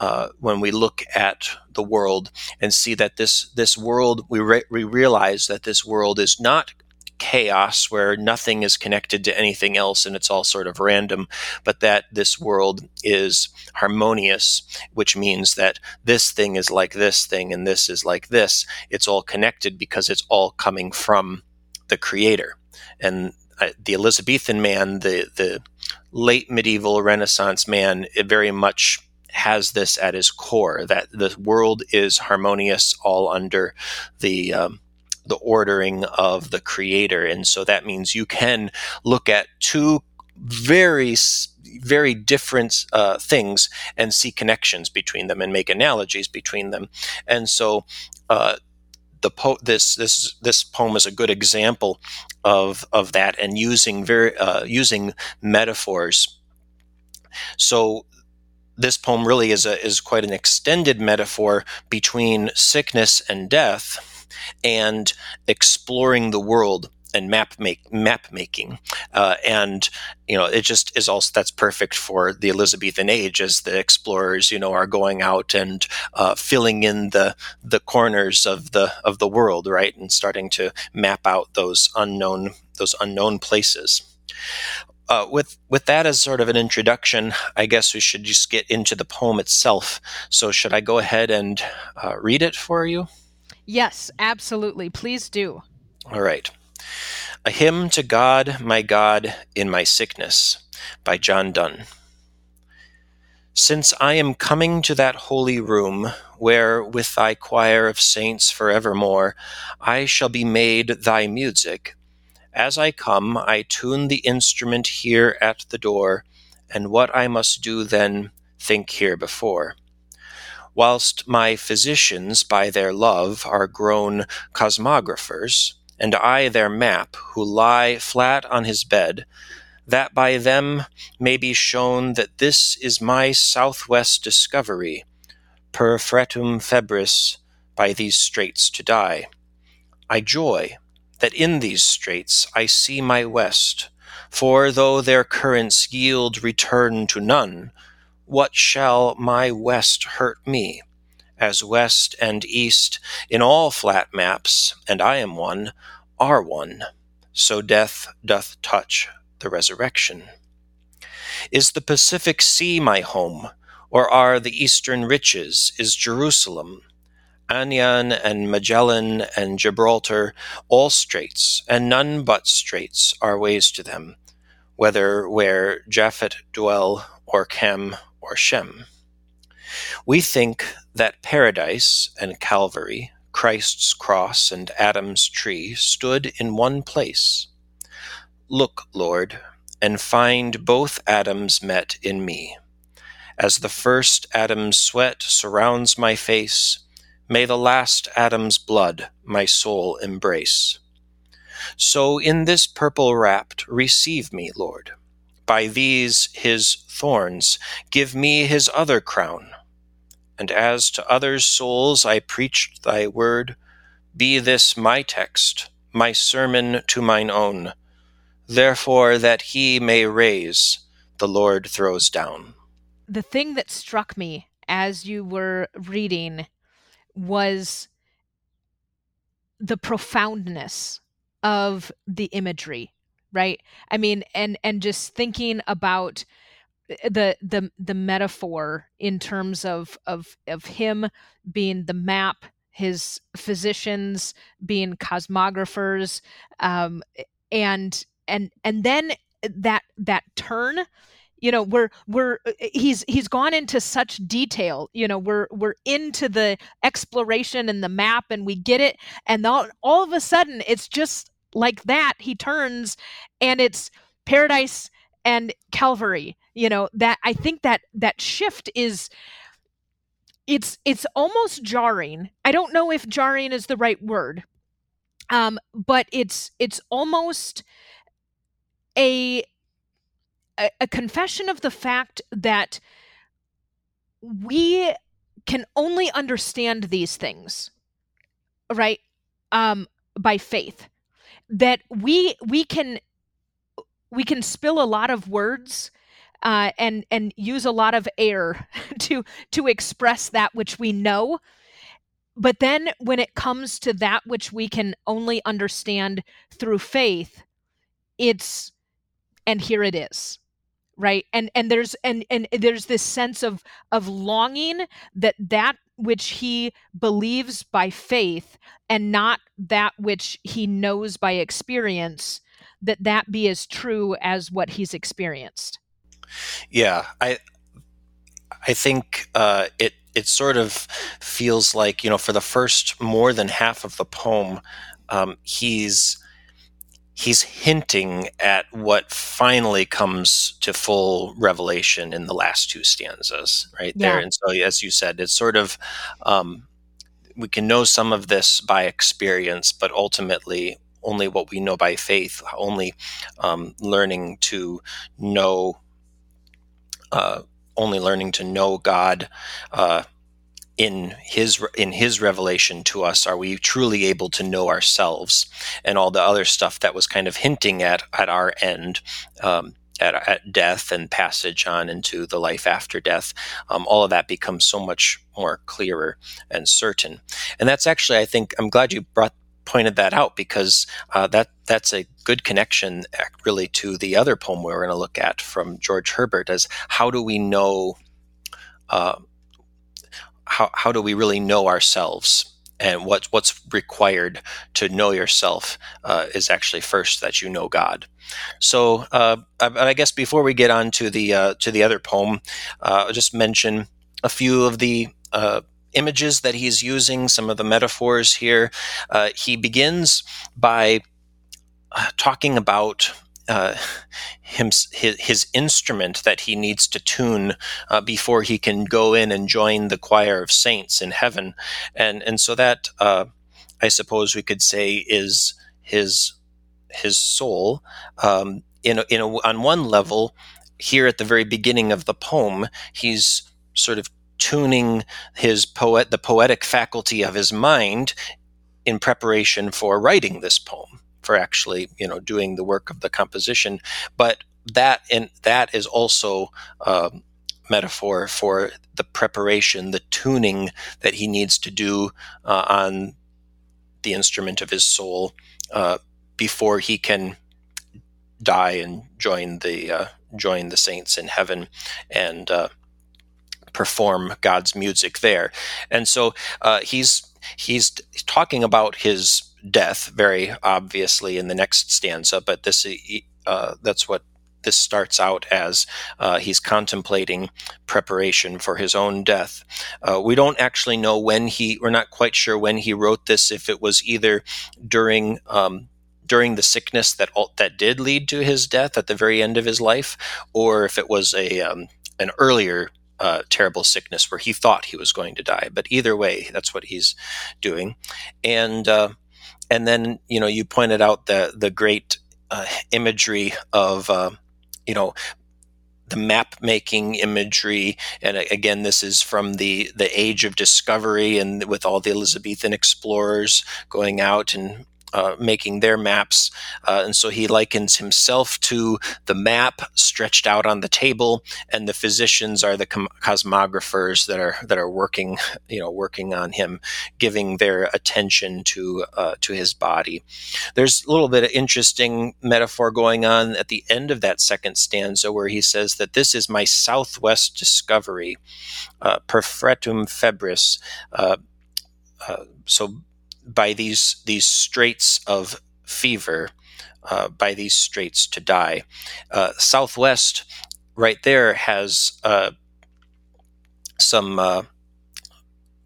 uh, when we look at the world and see that this this world we, re- we realize that this world is not chaos where nothing is connected to anything else and it's all sort of random, but that this world is harmonious, which means that this thing is like this thing and this is like this. It's all connected because it's all coming from the creator. And uh, the Elizabethan man, the, the late medieval Renaissance man, very much has this at his core that the world is harmonious all under the um, the ordering of the creator. And so that means you can look at two very very different uh, things and see connections between them and make analogies between them and so uh, the po- this this this poem is a good example of of that and using very uh, using metaphors so this poem really is a is quite an extended metaphor between sickness and death and exploring the world and map make map making. Uh, and you know it just is also that's perfect for the elizabethan age as the explorers you know are going out and uh, filling in the the corners of the of the world right? And starting to map out those unknown those unknown places uh, with with that as sort of an introduction, I guess we should just get into the poem itself. So, should I go ahead and uh, read it for you? Yes, absolutely. Please do. All right. A Hymn to God, My God, in My Sickness by John Donne. Since I am coming to that holy room, where with thy choir of saints forevermore I shall be made thy music, as I come, I tune the instrument here at the door, and what I must do then, think here before whilst my physicians by their love are grown cosmographers, and I their map, who lie flat on his bed, that by them may be shown that this is my southwest discovery, per fretum febris, by these straits to die. I joy that in these straits I see my west, For though their currents yield return to none, what shall my west hurt me? As west and east in all flat maps, and I am one, are one, so death doth touch the resurrection. Is the Pacific Sea my home, or are the eastern riches, is Jerusalem? Anian and Magellan and Gibraltar, all straits, and none but straits are ways to them, whether where Japhet dwell, or Cham, or Shem. We think that paradise and Calvary, Christ's cross and Adam's tree, stood in one place. Look, Lord, and find both Adams met in me. As the first Adam's sweat surrounds my face, may the last Adam's blood my soul embrace. So in this purple wrapped, receive me, Lord. By these his thorns, give me his other crown. And as to others' souls I preached thy word, be this my text, my sermon to mine own Therefore, that he may raise, the Lord throws down. The thing that struck me as you were reading was the profoundness of the imagery, right? I mean, and and just thinking about the the the metaphor in terms of of of him being the map his physicians being cosmographers um, and and and then that that turn you know we're we're uh, uh, he's he's gone into such detail you know we're we're into the exploration and the map and we get it and all, all of a sudden it's just like that he turns and it's paradise and calvary you know that i think that that shift is it's it's almost jarring. I don't know if jarring is the right word um but it's it's almost a, a, a confession of the fact that we can only understand these things right um by faith. That we we can we can spill a lot of words uh, and and use a lot of air to to express that which we know. But then when it comes to that which we can only understand through faith it's and here it is right? And and there's and and there's this sense of of longing that that which he believes by faith and not that which he knows by experience that that be as true as what he's experienced. Yeah i i think uh it it sort of feels like you know for the first more than half of the poem um he's he's hinting at what finally comes to full revelation in the last two stanzas right yeah. there and so as you said it's sort of um, we can know some of this by experience but ultimately only what we know by faith only um, learning to know uh, only learning to know god uh, in his in his revelation to us are we truly able to know ourselves and all the other stuff that was kind of hinting at at our end um, at, at death and passage on into the life after death? Um, all of that becomes so much more clearer and certain. And that's actually i think i'm glad you brought pointed that out because uh, that that's a good connection really to the other poem we're going to look at from george herbert as how do we know uh, how, how do we really know ourselves and what what's required to know yourself uh, is actually first that you know God. So, uh, I, I, guess before we get on to the uh, to the other poem, uh, I'll just mention a few of the uh, images that he's using, some of the metaphors here. Uh, he begins by talking about uh, him, his, his, instrument that he needs to tune uh, before he can go in and join the choir of saints in heaven, and and so that uh, I suppose we could say is his his soul. Um, in a, in a, on one level, here at the very beginning of the poem, he's sort of tuning his poet the poetic faculty of his mind in preparation for writing this poem for actually you know doing the work of the composition but that and that is also um, metaphor for the preparation the tuning that he needs to do uh, on the instrument of his soul uh, before he can die and join the uh, join the saints in heaven and uh, perform God's music there. And so uh, he's talking about his death very obviously in the next stanza, but this uh, that's what this starts out as uh, he's contemplating preparation for his own death. Uh, we don't actually know when he, we're not quite sure when he wrote this, if it was either during um, during the sickness that that did lead to his death at the very end of his life, or if it was a um, an earlier uh, terrible sickness where he thought he was going to die. But either way, that's what he's doing, and uh, and then you know you pointed out the the great uh, imagery of uh, you know the map making imagery and again this is from the the age of discovery and with all the elizabethan explorers going out and uh, making their maps. Uh, and so he likens himself to the map stretched out on the table, and the physicians are the com- cosmographers that are that are working, you know, working on him, giving their attention to uh, to his body. There's a little bit of interesting metaphor going on at the end of that second stanza, where he says that this is my southwest discovery, uh, per fretum febris. Uh, so by these these straits of fever, uh, by these straits to die. Uh, Southwest, right there, has uh, some uh,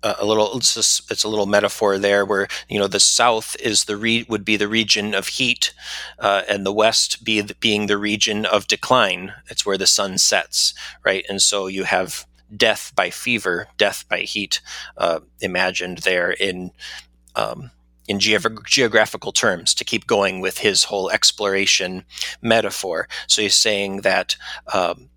a little it's, just, it's, a little metaphor there where you know the south is the re- would be the region of heat uh, and the west be the, being the region of decline it's where the sun sets right and so you have death by fever death by heat uh, imagined there in um, in geog- geographical terms to keep going with his whole exploration metaphor. So he's saying that um,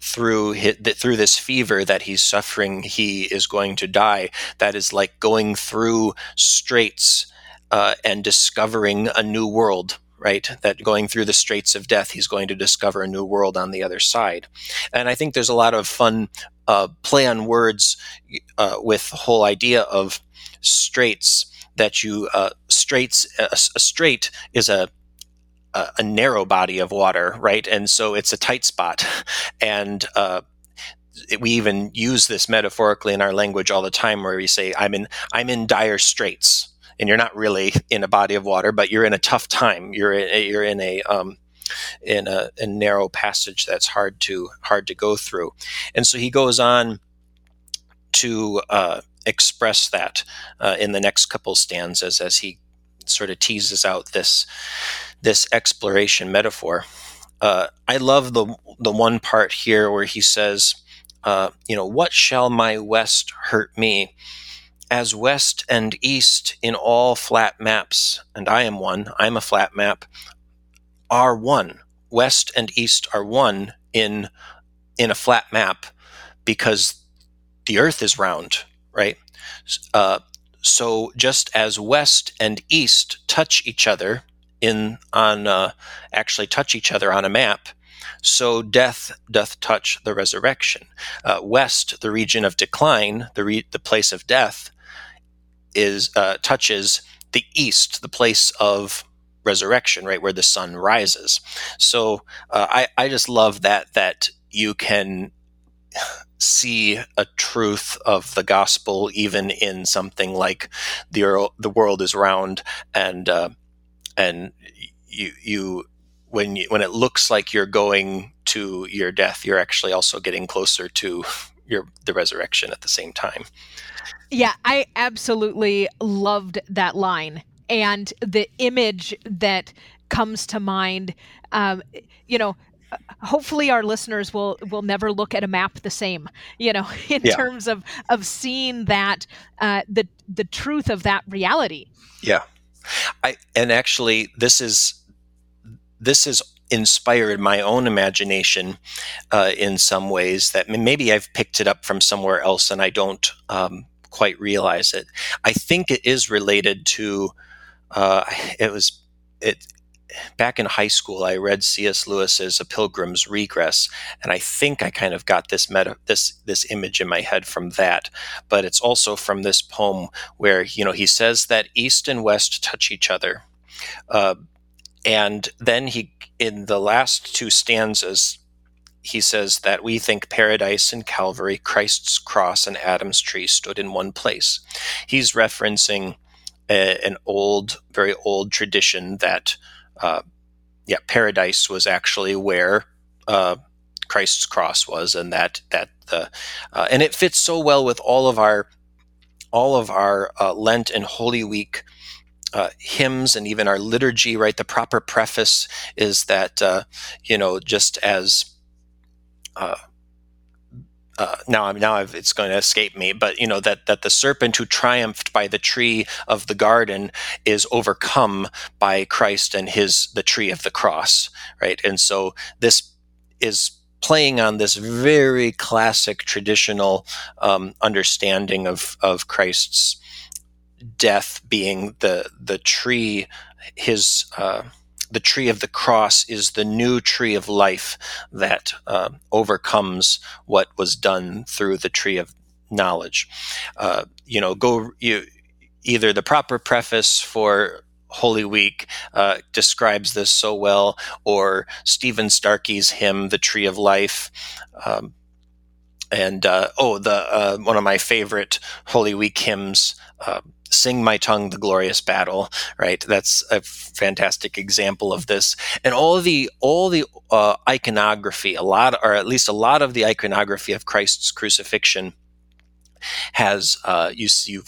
through his, through this fever that he's suffering, he is going to die. That is like going through straits uh, and discovering a new world right? That going through the straits of death, he's going to discover a new world on the other side. And I think there's a lot of fun uh, play on words uh, with the whole idea of straits that you uh, straits a, a strait is a, a, a narrow body of water, right? And so it's a tight spot, and uh, we even use this metaphorically in our language all the time, where we say, "I'm in I'm in dire straits," and you're not really in a body of water, but you're in a tough time. You're in, you're in a um, in a, a narrow passage that's hard to hard to go through, and so he goes on to uh, express that uh, in the next couple stanzas as he sort of teases out this this exploration metaphor. Uh, I love the the one part here where he says, uh, "You know, what shall my west hurt me?" As west and east in all flat maps, and I am one. I'm a flat map. Are one. West and east are one in in a flat map because the Earth is round right? Uh, so just as west and east touch each other in on uh, actually touch each other on a map, so death doth touch the resurrection. Uh, west, the region of decline, the re- the place of death, is uh, touches the east, the place of resurrection, right where the sun rises. So uh, I I just love that that you can see a truth of the gospel even in something like the the world is round and uh, and you you when you when it looks like you're going to your death you're actually also getting closer to your the resurrection at the same time yeah i absolutely loved that line and the image that comes to mind. Um, you know hopefully our listeners will will never look at a map the same you know in yeah. terms of of seeing that uh, the the truth of that reality. Yeah. I and actually this is this is inspired my own imagination uh, in some ways that maybe I've picked it up from somewhere else and I don't um, quite realize it. I think it is related to uh, it was it back in high school, I read C.S. Lewis's A Pilgrim's Regress, and I think I kind of got this meta, this this image in my head from that. But it's also from this poem where you know he says that east and west touch each other, uh, and then he in the last two stanzas he says that we think paradise and Calvary, Christ's cross, and Adam's tree stood in one place. He's referencing a, an old, very old tradition that uh, yeah, paradise was actually where uh, Christ's cross was, and that that the uh, and it fits so well with all of our all of our uh, Lent and Holy Week uh, hymns and even our liturgy. Right, the proper preface is that uh, you know just as uh, now I'm now I've, it's going to escape me, but you know that that the serpent who triumphed by the tree of the garden is overcome by Christ and his the tree of the cross, right? And so this is playing on this very classic traditional um, understanding of of Christ's death being the the tree, his uh, the tree of the cross is the new tree of life that uh, overcomes what was done through the tree of knowledge. Uh, you know, go you either the proper preface for Holy Week uh, describes this so well, or Stephen Starke's hymn, "The Tree of Life." Um, and uh, oh, the uh, one of my favorite Holy Week hymns, uh, sing my tongue the glorious battle right that's a fantastic example of this and all the all the uh, iconography a lot or at least a lot of the iconography of christ's crucifixion has uh, you you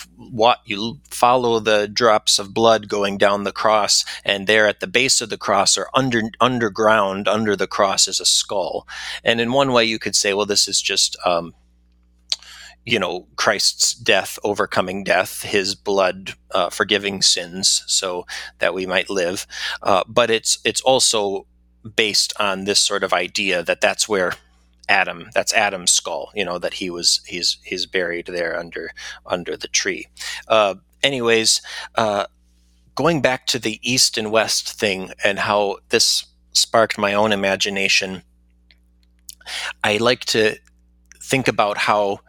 you follow the drops of blood going down the cross, and there at the base of the cross or under underground under the cross is a skull. And in one way, you could say, well, this is just um, you know Christ's death overcoming death, His blood uh, forgiving sins, so that we might live. Uh, but it's it's also based on this sort of idea that that's where Adam, that's Adam's skull, you know, that he was he's he's buried there under under the tree. Uh, anyways, uh, going back to the east and west thing and how this sparked my own imagination. I like to think about how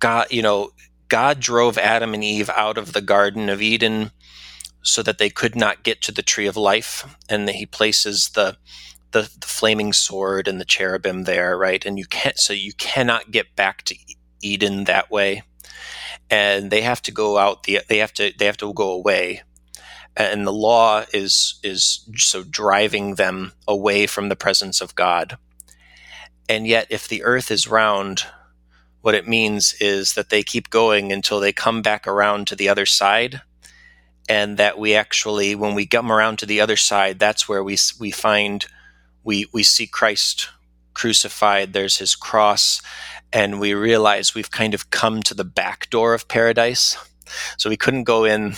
God, you know, God drove Adam and Eve out of the Garden of Eden so that they could not get to the tree of life, and he places the, the the, flaming sword and the cherubim there, right? And you can't, so you cannot get back to Eden that way, and they have to go out. The they have to they have to go away, and the law is is so driving them away from the presence of God. And yet, if the earth is round, what it means is that they keep going until they come back around to the other side. And that we actually when we come around to the other side that's where we we find we we see Christ crucified there's his cross and we realize we've kind of come to the back door of paradise. So we couldn't go in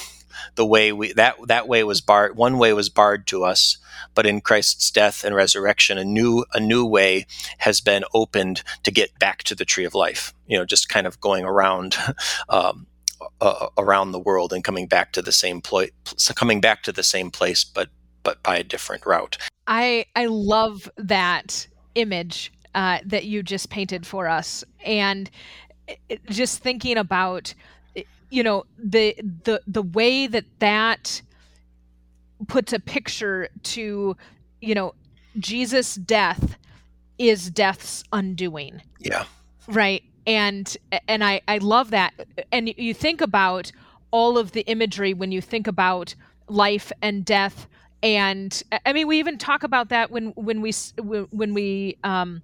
the way we that that way was barred one way was barred to us but in Christ's death and resurrection a new a new way has been opened to get back to the tree of life you know just kind of going around um, uh, around the world and coming back to the same place coming back to the same place but but by a different route. I i love that image uh, that you just painted for us. And just thinking about you know the the the way that that puts a picture to you know Jesus death is death's undoing. Yeah. Right? And and I I love that. And you think about all of the imagery when you think about life and death and I mean we even talk about that when when we when we um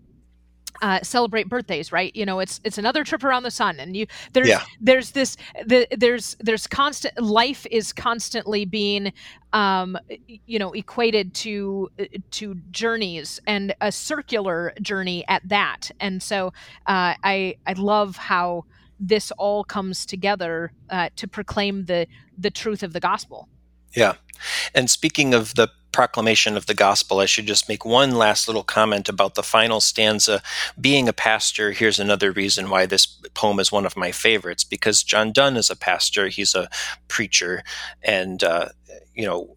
uh, celebrate birthdays, right? You know, it's it's another trip around the sun, and you there's yeah. there's this the, there's there's constant life is constantly being um, you know equated to to journeys and a circular journey at that, and so uh, I I love how this all comes together uh, to proclaim the the truth of the gospel. Yeah, and speaking of the proclamation of the gospel, I should just make one last little comment about the final stanza. Being a pastor, here's another reason why this poem is one of my favorites because John Donne is a pastor, he's a preacher, and, uh, you know,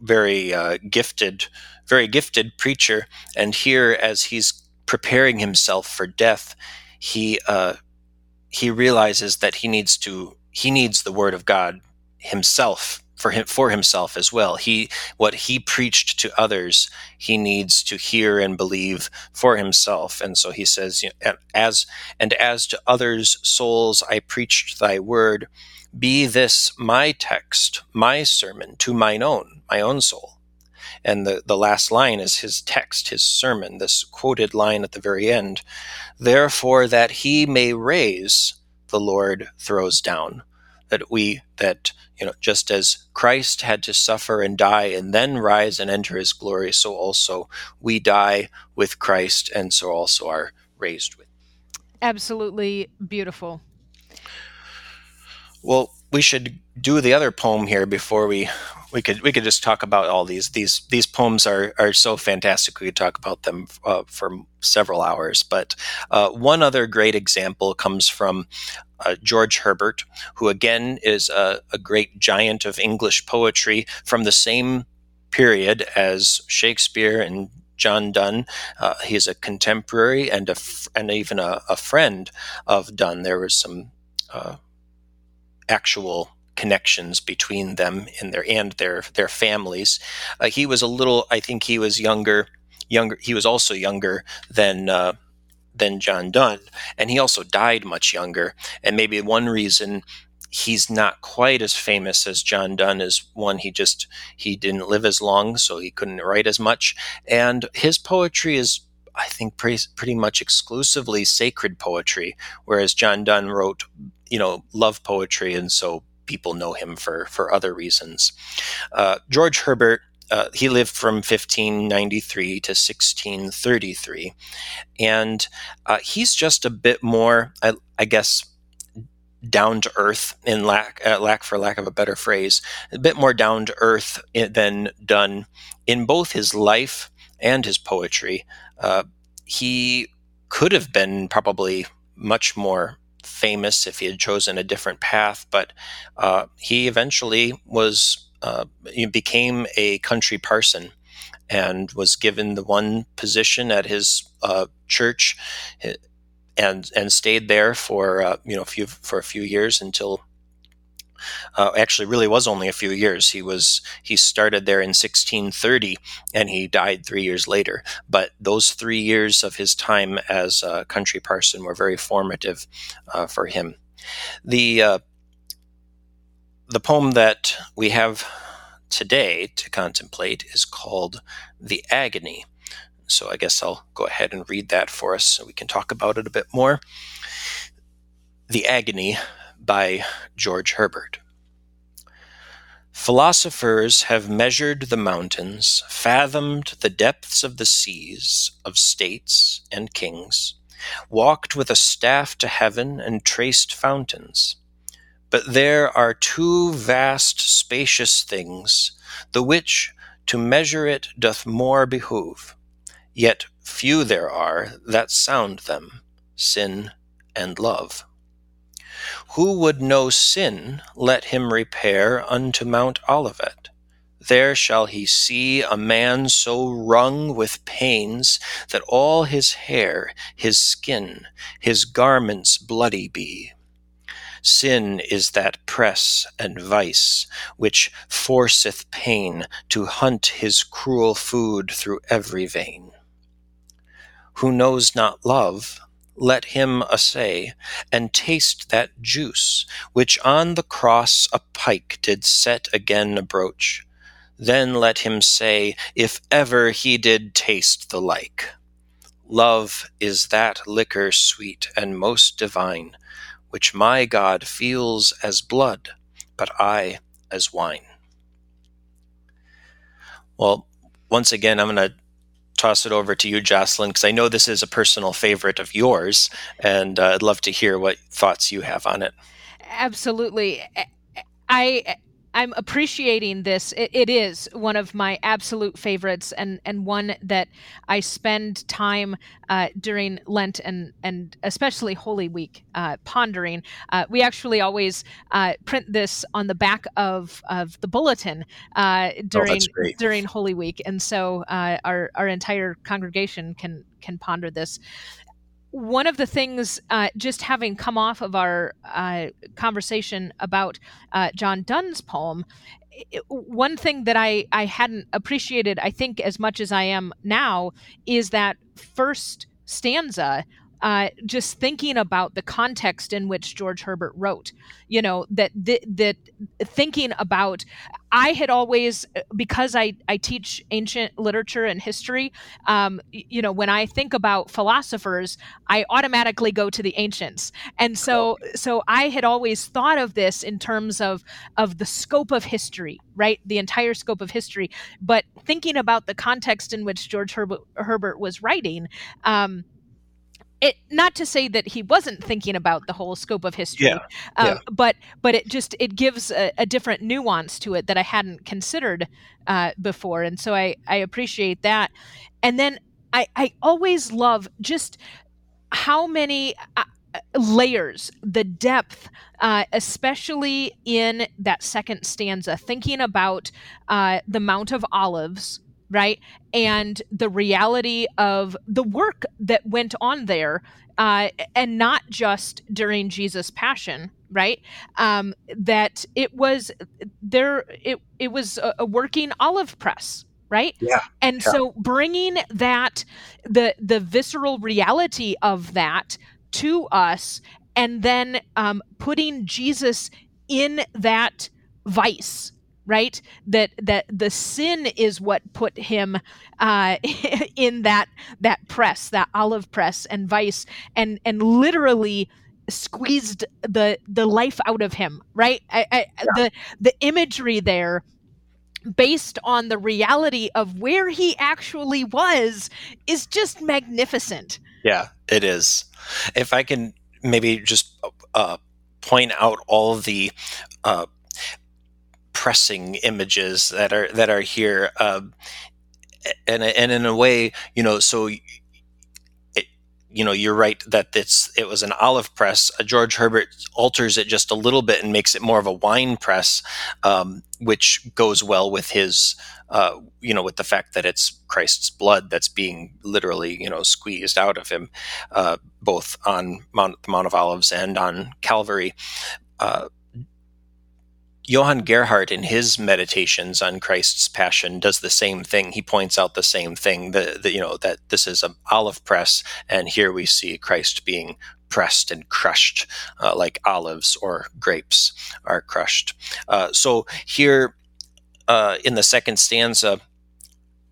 very uh, gifted, very gifted preacher. And here, as he's preparing himself for death, he uh, he realizes that he needs to he needs the word of God himself for him for himself as well. He what he preached to others, he needs to hear and believe for himself. And so he says, as and as to others' souls, I preached thy word. Be this my text, my sermon to mine own, my own soul. And the, the last line is his text, his sermon, this quoted line at the very end. Therefore, that he may raise, the Lord throws down. That we, that, you know, just as Christ had to suffer and die and then rise and enter his glory, so also we die with Christ and so also are raised with. Absolutely beautiful. Well, we should do the other poem here before we we could we could just talk about all these these these poems are are so fantastic we could talk about them uh, for several hours but uh, one other great example comes from uh, George Herbert who again is a, a, great giant of English poetry from the same period as Shakespeare and John Donne. Uh, he's a contemporary and a and even a, a, friend of Donne. There was some uh, actual connections between them and their and their their families. Uh, he was a little, I think, he was younger. Younger. He was also younger than uh, than John Donne, and he also died much younger. And maybe one reason he's not quite as famous as John Donne is one he just he didn't live as long, so he couldn't write as much. And his poetry is I think pretty, pretty much exclusively sacred poetry, whereas John Donne wrote, you know, love poetry, and so people know him for for other reasons. Uh, George Herbert. Uh, he lived from 1593 to 1633, and uh, he's just a bit more, I, I guess, down to earth in lack uh, lack for lack of a better phrase a bit more down to earth than Donne in both his life and his poetry. Uh, he could have been probably much more famous if he had chosen a different path, but uh, he eventually was uh, became a country parson and was given the one position at his uh, church and and stayed there for uh, you know a few for a few years until uh, actually really was only a few years. He was he started there in 1630 and he died three years later. But those three years of his time as a country parson were very formative uh, for him. The uh, the poem that we have today to contemplate is called "The Agony." So I guess I'll go ahead and read that for us so we can talk about it a bit more. The Agony by George Herbert. Philosophers have measured the mountains, fathomed the depths of the seas, of states and kings, walked with a staff to heaven, and traced fountains. But there are two vast, spacious things, the which to measure it doth more behoove. Yet few there are that sound them, sin and love. Who would know sin, let him repair unto Mount Olivet. There shall he see a man so wrung with pains that all his hair, his skin, his garments bloody be. Sin is that press and vice which forceth pain to hunt his cruel food through every vein. Who knows not love, let him assay, and taste that juice, which on the cross a pike did set again abroach. Then let him say, if ever he did taste the like. Love is that liquor sweet and most divine, which my God feels as blood, but I as wine. Well, once again, I'm going to toss it over to you, Jocelyn, because I know this is a personal favorite of yours, and uh, I'd love to hear what thoughts you have on it. Absolutely. I I'm appreciating this. It, it is one of my absolute favorites, and and one that I spend time uh, during Lent and and especially Holy Week uh, pondering. Uh, we actually always uh, print this on the back of of the bulletin uh, Oh, during that's during Holy Week, and so uh, our our entire congregation can can ponder this one of the things, uh, just having come off of our uh, conversation about uh, John Donne's poem, it- one thing that I, I hadn't appreciated, I think, as much as I am now, is that first stanza. Uh, just thinking about the context in which George Herbert wrote, you know that that, that thinking about, I had always because I I teach ancient literature and history. Um, you know, when I think about philosophers, I automatically go to the ancients. And so so I had always thought of this in terms of of the scope of history, right? The entire scope of history. But thinking about the context in which George Herbert, Herbert was writing, um, it not to say that he wasn't thinking about the whole scope of history, Yeah, um, yeah. but but it just it gives a, a different nuance to it that I hadn't considered uh, before, and so I I appreciate that. And then I I always love just how many uh, layers, the depth, uh, especially in that second stanza, thinking about uh, the Mount of Olives, right? And the reality of the work that went on there, uh, and not just during Jesus' passion, right? Um, that it was there, it, it was a, a working olive press. Right, Yeah, and yeah. so bringing that the the visceral reality of that to us and then um, putting jesus in that vice right? That that the sin is what put him uh, in that that press that olive press and vice and and literally squeezed the the life out of him right? I, I, the the imagery there based on the reality of where he actually was is just magnificent. Yeah, it is. If I can maybe just uh, point out all the uh, pressing images that are that are here, uh, and and in a way, you know, so. You know, you're right that it's it was an olive press. Uh, George Herbert alters it just a little bit and makes it more of a wine press, um, which goes well with his uh, you know, with the fact that it's Christ's blood that's being literally, you know, squeezed out of him, uh, both on Mount, the Mount of Olives and on Calvary. Uh, Johann Gerhard, in his meditations on Christ's passion, does the same thing. He points out the same thing. The, you know that this is an olive press, and here we see Christ being pressed and crushed, uh, like olives or grapes are crushed. Uh, so here uh, in the second stanza,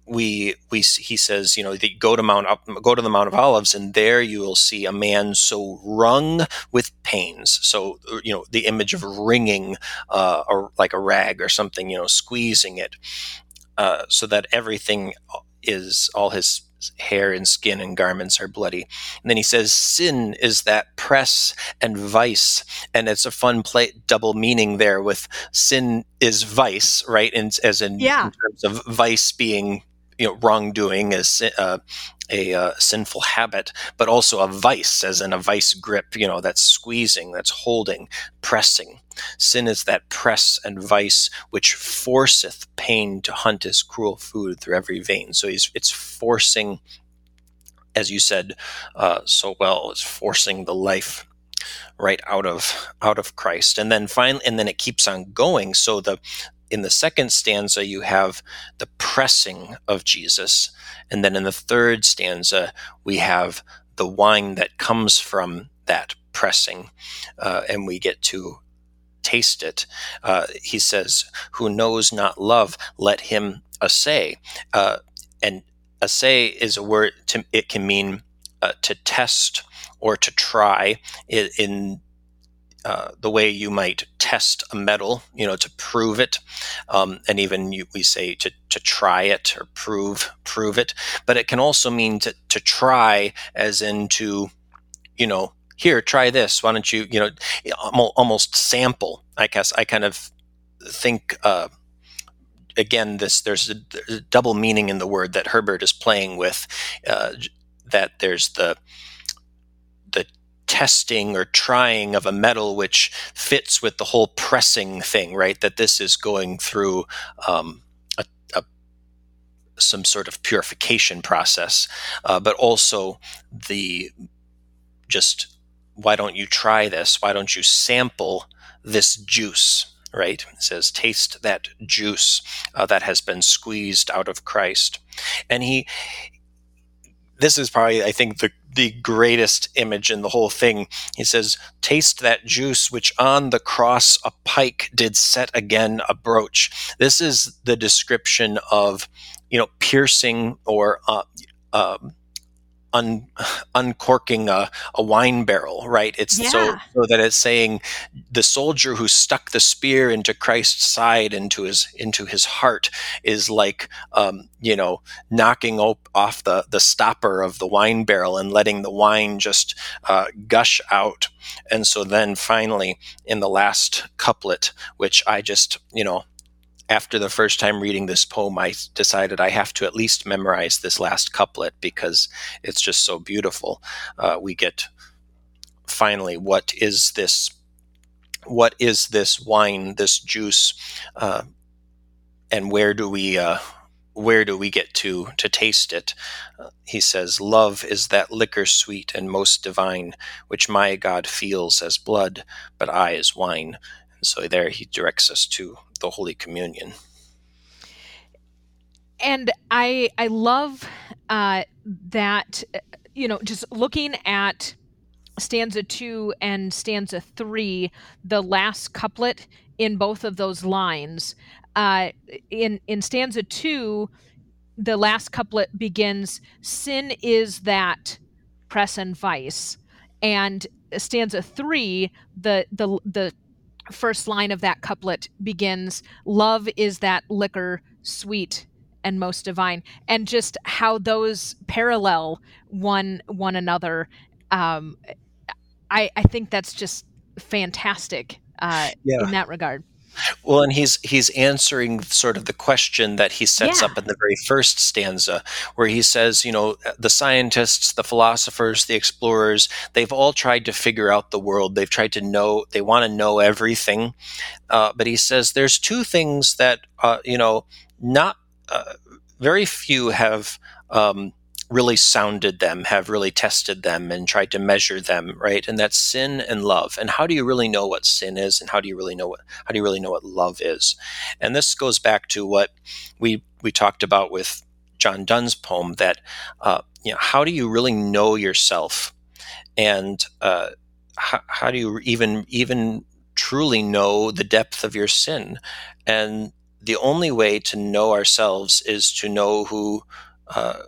we we he says, you know, the, go to Mount go to the Mount of Olives, and there you will see a man so wrung with pains. So you know, the image of wringing, uh, or like a rag or something, you know, squeezing it, uh, so that everything is all his hair and skin and garments are bloody. And then he says, sin is that press and vice, and it's a fun play double meaning there with sin is vice, right? And as in, Yeah. in terms of vice being you know wrongdoing as uh, a uh, sinful habit, but also a vice, as in a vice grip. You know, that's squeezing, that's holding, pressing. Sin is that press and vice which forceth pain to hunt his cruel food through every vein. So it's forcing, as you said uh, so well, it's forcing the life right out of out of Christ, and then finally, and then it keeps on going. So the in the second stanza you have the pressing of Jesus, and then in the third stanza we have the wine that comes from that pressing, uh, and we get to taste it. Uh, he says, "Who knows not love, let him assay." Uh, and assay is a word. To, it can mean uh, to test or to try in, in uh, the way you might test a metal, you know, to prove it, um, and even you, we say to, to try it or prove prove it. But it can also mean to to try, as in to, you know, here try this. Why don't you, you know, almost sample? I guess I kind of think uh, again this there's a, there's a, double meaning in the word that Herbert is playing with. Uh, that there's the the testing or trying of a metal which fits with the whole pressing thing, right? That this is going through um, a, a, some sort of purification process, uh, but also the just why don't you try this? Why don't you sample this juice? Right? It says, taste that juice uh, that has been squeezed out of Christ. And he, this is probably, I think, the, the greatest image in the whole thing. He says, Taste that juice which on the cross a pike did set again a broach. This is the description of, you know, piercing or uh, uh, un, uncorking a, a, wine barrel, right? It's yeah. so, so that it's saying the soldier who stuck the spear into Christ's side, into his into his heart, is like um, you know knocking op- off the the stopper of the wine barrel and letting the wine just uh, gush out. And so then finally, in the last couplet, which I just you know after the first time reading this poem, I decided I have to at least memorize this last couplet because it's just so beautiful. Uh, we get finally what is this? What is this wine, this juice, uh, and where do we uh, where do we get to to taste it? Uh, he says, "Love is that liquor sweet and most divine, which my God feels as blood, but I as wine." And so there he directs us to the Holy Communion. And I I love uh, that you know just looking at stanza two and stanza three, the last couplet in both of those lines. Uh, in in stanza two, the last couplet begins, "Sin is that press and vice," and stanza three, the the the first line of that couplet begins love is that liquor sweet and most divine and just how those parallel one one another um i i think that's just fantastic uh yeah. in that regard well, and he's he's answering sort of the question that he sets yeah. up in the very first stanza, where he says, you know, the scientists, the philosophers, the explorers, they've all tried to figure out the world. They've tried to know, they want to know everything. Uh, but he says there's two things that, uh, you know, not uh, very few have um, really sounded them, have really tested them and tried to measure them, right? And that's sin and love. And how do you really know what sin is and how do you really know what how do you really know what love is? And this goes back to what we we talked about with John Donne's poem that uh, you know how do you really know yourself and uh, how, how do you even even truly know the depth of your sin and the only way to know ourselves is to know who uh,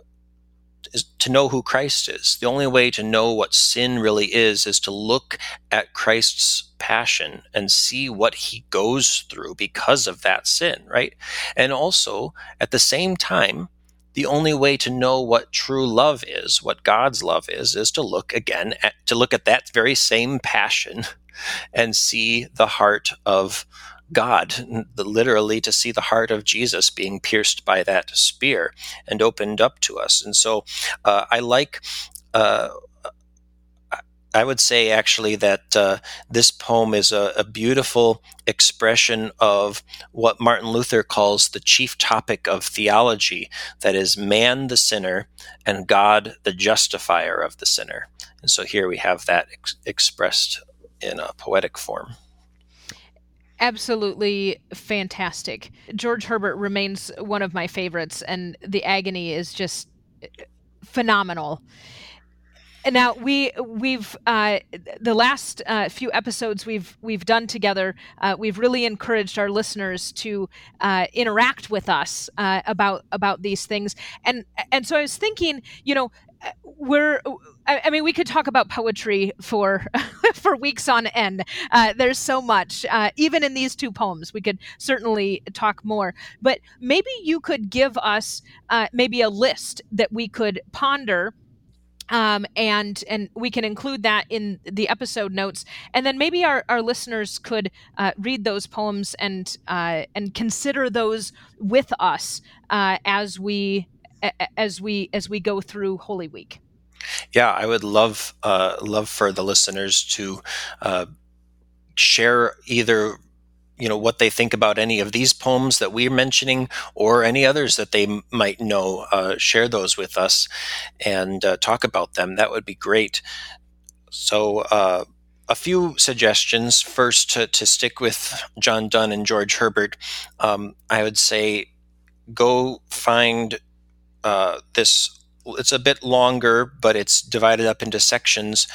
is to know who Christ is. The only way to know what sin really is is to look at Christ's passion and see what he goes through because of that sin, right? And also, at the same time, the only way to know what true love is, what God's love is, is to look again at, to look at that very same passion and see the heart of God, literally to see the heart of Jesus being pierced by that spear and opened up to us. And so uh, I like. Uh, I would say actually that uh, this poem is a, a, beautiful expression of what Martin Luther calls the chief topic of theology that is, man the sinner and God the justifier of the sinner. And so here we have that ex- expressed in a poetic form absolutely fantastic. George Herbert remains one of my favorites, and the agony is just phenomenal. Now we we've uh, the last uh, few episodes we've we've done together. Uh, we've really encouraged our listeners to uh, interact with us uh, about about these things. And and so I was thinking, you know, we're I, mean, we could talk about poetry for for weeks on end. Uh, there's so much, uh, even in these two poems. We could certainly talk more. But maybe you could give us uh, maybe a list that we could ponder um, and and we can include that in the episode notes, and then maybe our, our listeners could uh, read those poems and uh, and consider those with us uh, as we as we as we go through Holy Week. Yeah, I would love uh, love for the listeners to uh, share either you know what they think about any of these poems that we're mentioning or any others that they m- might know uh, share those with us and uh, talk about them. That would be great. So uh, a few suggestions. First to, to stick with john donne and george herbert um, i would say go find uh, this it's a bit longer, but it's divided up into sections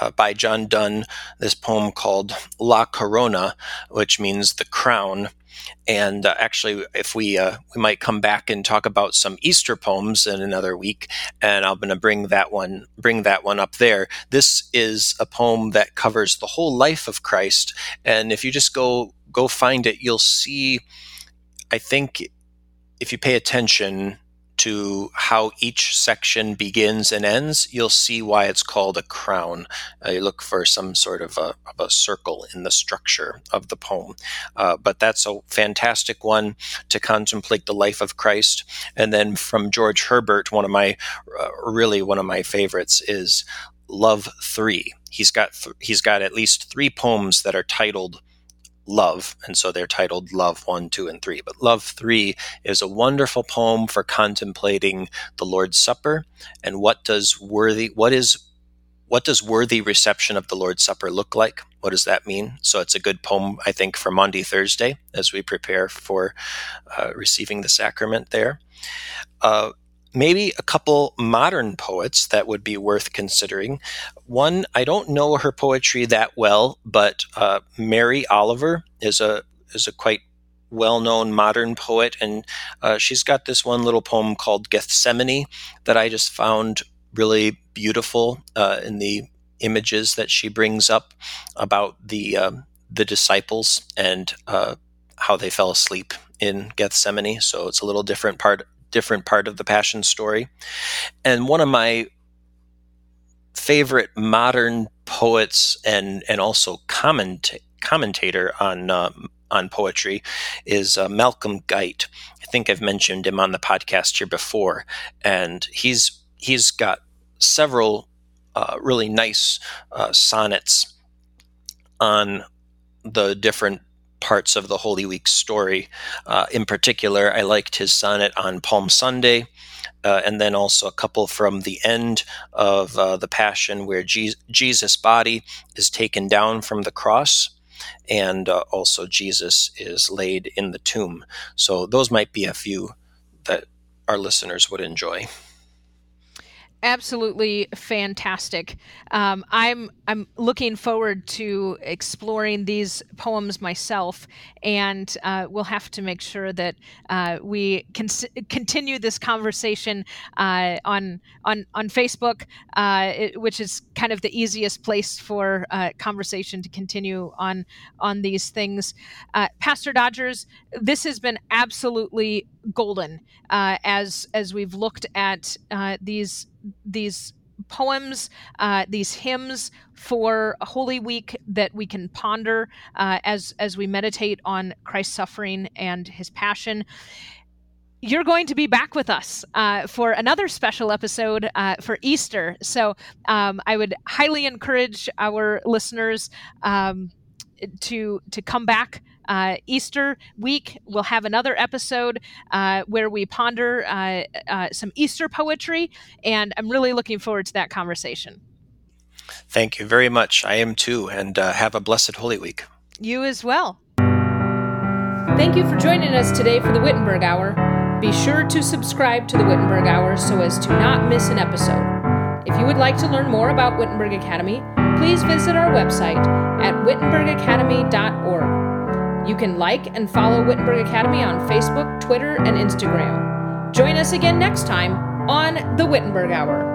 uh, by John Donne. This poem called La Corona, which means the crown. And uh, actually, if we uh, we might come back and talk about some Easter poems in another week, and I'm going to bring that one bring that one up there. This is a poem that covers the whole life of Christ, and if you just go go find it, you'll see. I think if you pay attention, to how each section begins and ends, you'll see why it's called a crown. Uh, you look for some sort of a, of a, circle in the structure of the poem. Uh, but that's a fantastic one to contemplate the life of Christ. And then from George Herbert, one of my, uh, really one of my favorites is Love 3. He's got, th- he's got at least three poems that are titled Love, and so they're titled Love 1, 2, and 3. But Love 3 is a wonderful poem for contemplating the Lord's Supper and what does worthy what is what does worthy reception of the Lord's Supper look like? What does that mean? So it's a good poem, I think, for Maundy Thursday as we prepare for uh, receiving the sacrament there. Uh, maybe a couple modern poets that would be worth considering. One, I don't know her poetry that well, but uh, Mary Oliver is a is a quite well-known modern poet, and uh, she's got this one little poem called Gethsemane that I just found really beautiful uh, in the images that she brings up about the um, the disciples and uh, how they fell asleep in Gethsemane. So it's a little different part different part of the Passion story. And one of my favorite modern poets and and also comment, commentator on um, on poetry is uh, Malcolm Guite. I think I've mentioned him on the podcast here before, and he's he's got several uh, really nice uh, sonnets on the different parts of the Holy Week story. Uh, in particular, I liked his sonnet on Palm Sunday. Uh, and then also a couple from the end of uh, the Passion, where Je- Jesus' body is taken down from the cross, and uh, also Jesus is laid in the tomb. So those might be a few that our listeners would enjoy absolutely fantastic. Um, I'm I'm looking forward to exploring these poems myself, and uh, we'll have to make sure that uh, we can continue this conversation uh, on on on Facebook, uh, it, which is kind of the easiest place for uh, conversation to continue on on these things. Uh, Pastor Dodgers, this has been absolutely golden as as we've looked at these these poems, uh, these hymns for Holy Week that we can ponder uh, as as we meditate on Christ's suffering and His passion. You're going to be back with us uh, for another special episode uh, for Easter. So um, I would highly encourage our listeners um, to to come back uh, Easter week, we'll have another episode uh, where we ponder uh, uh, some Easter poetry, and I'm really looking forward to that conversation. Thank you very much. I am too, and uh, have a blessed Holy Week. You as well. Thank you for joining us today for the Wittenberg Hour. Be sure to subscribe to the Wittenberg Hour so as to not miss an episode. If you would like to learn more about Wittenberg Academy, please visit our website at wittenbergacademy.org. You can like and follow Wittenberg Academy on Facebook, Twitter, and Instagram. Join us again next time on the Wittenberg Hour.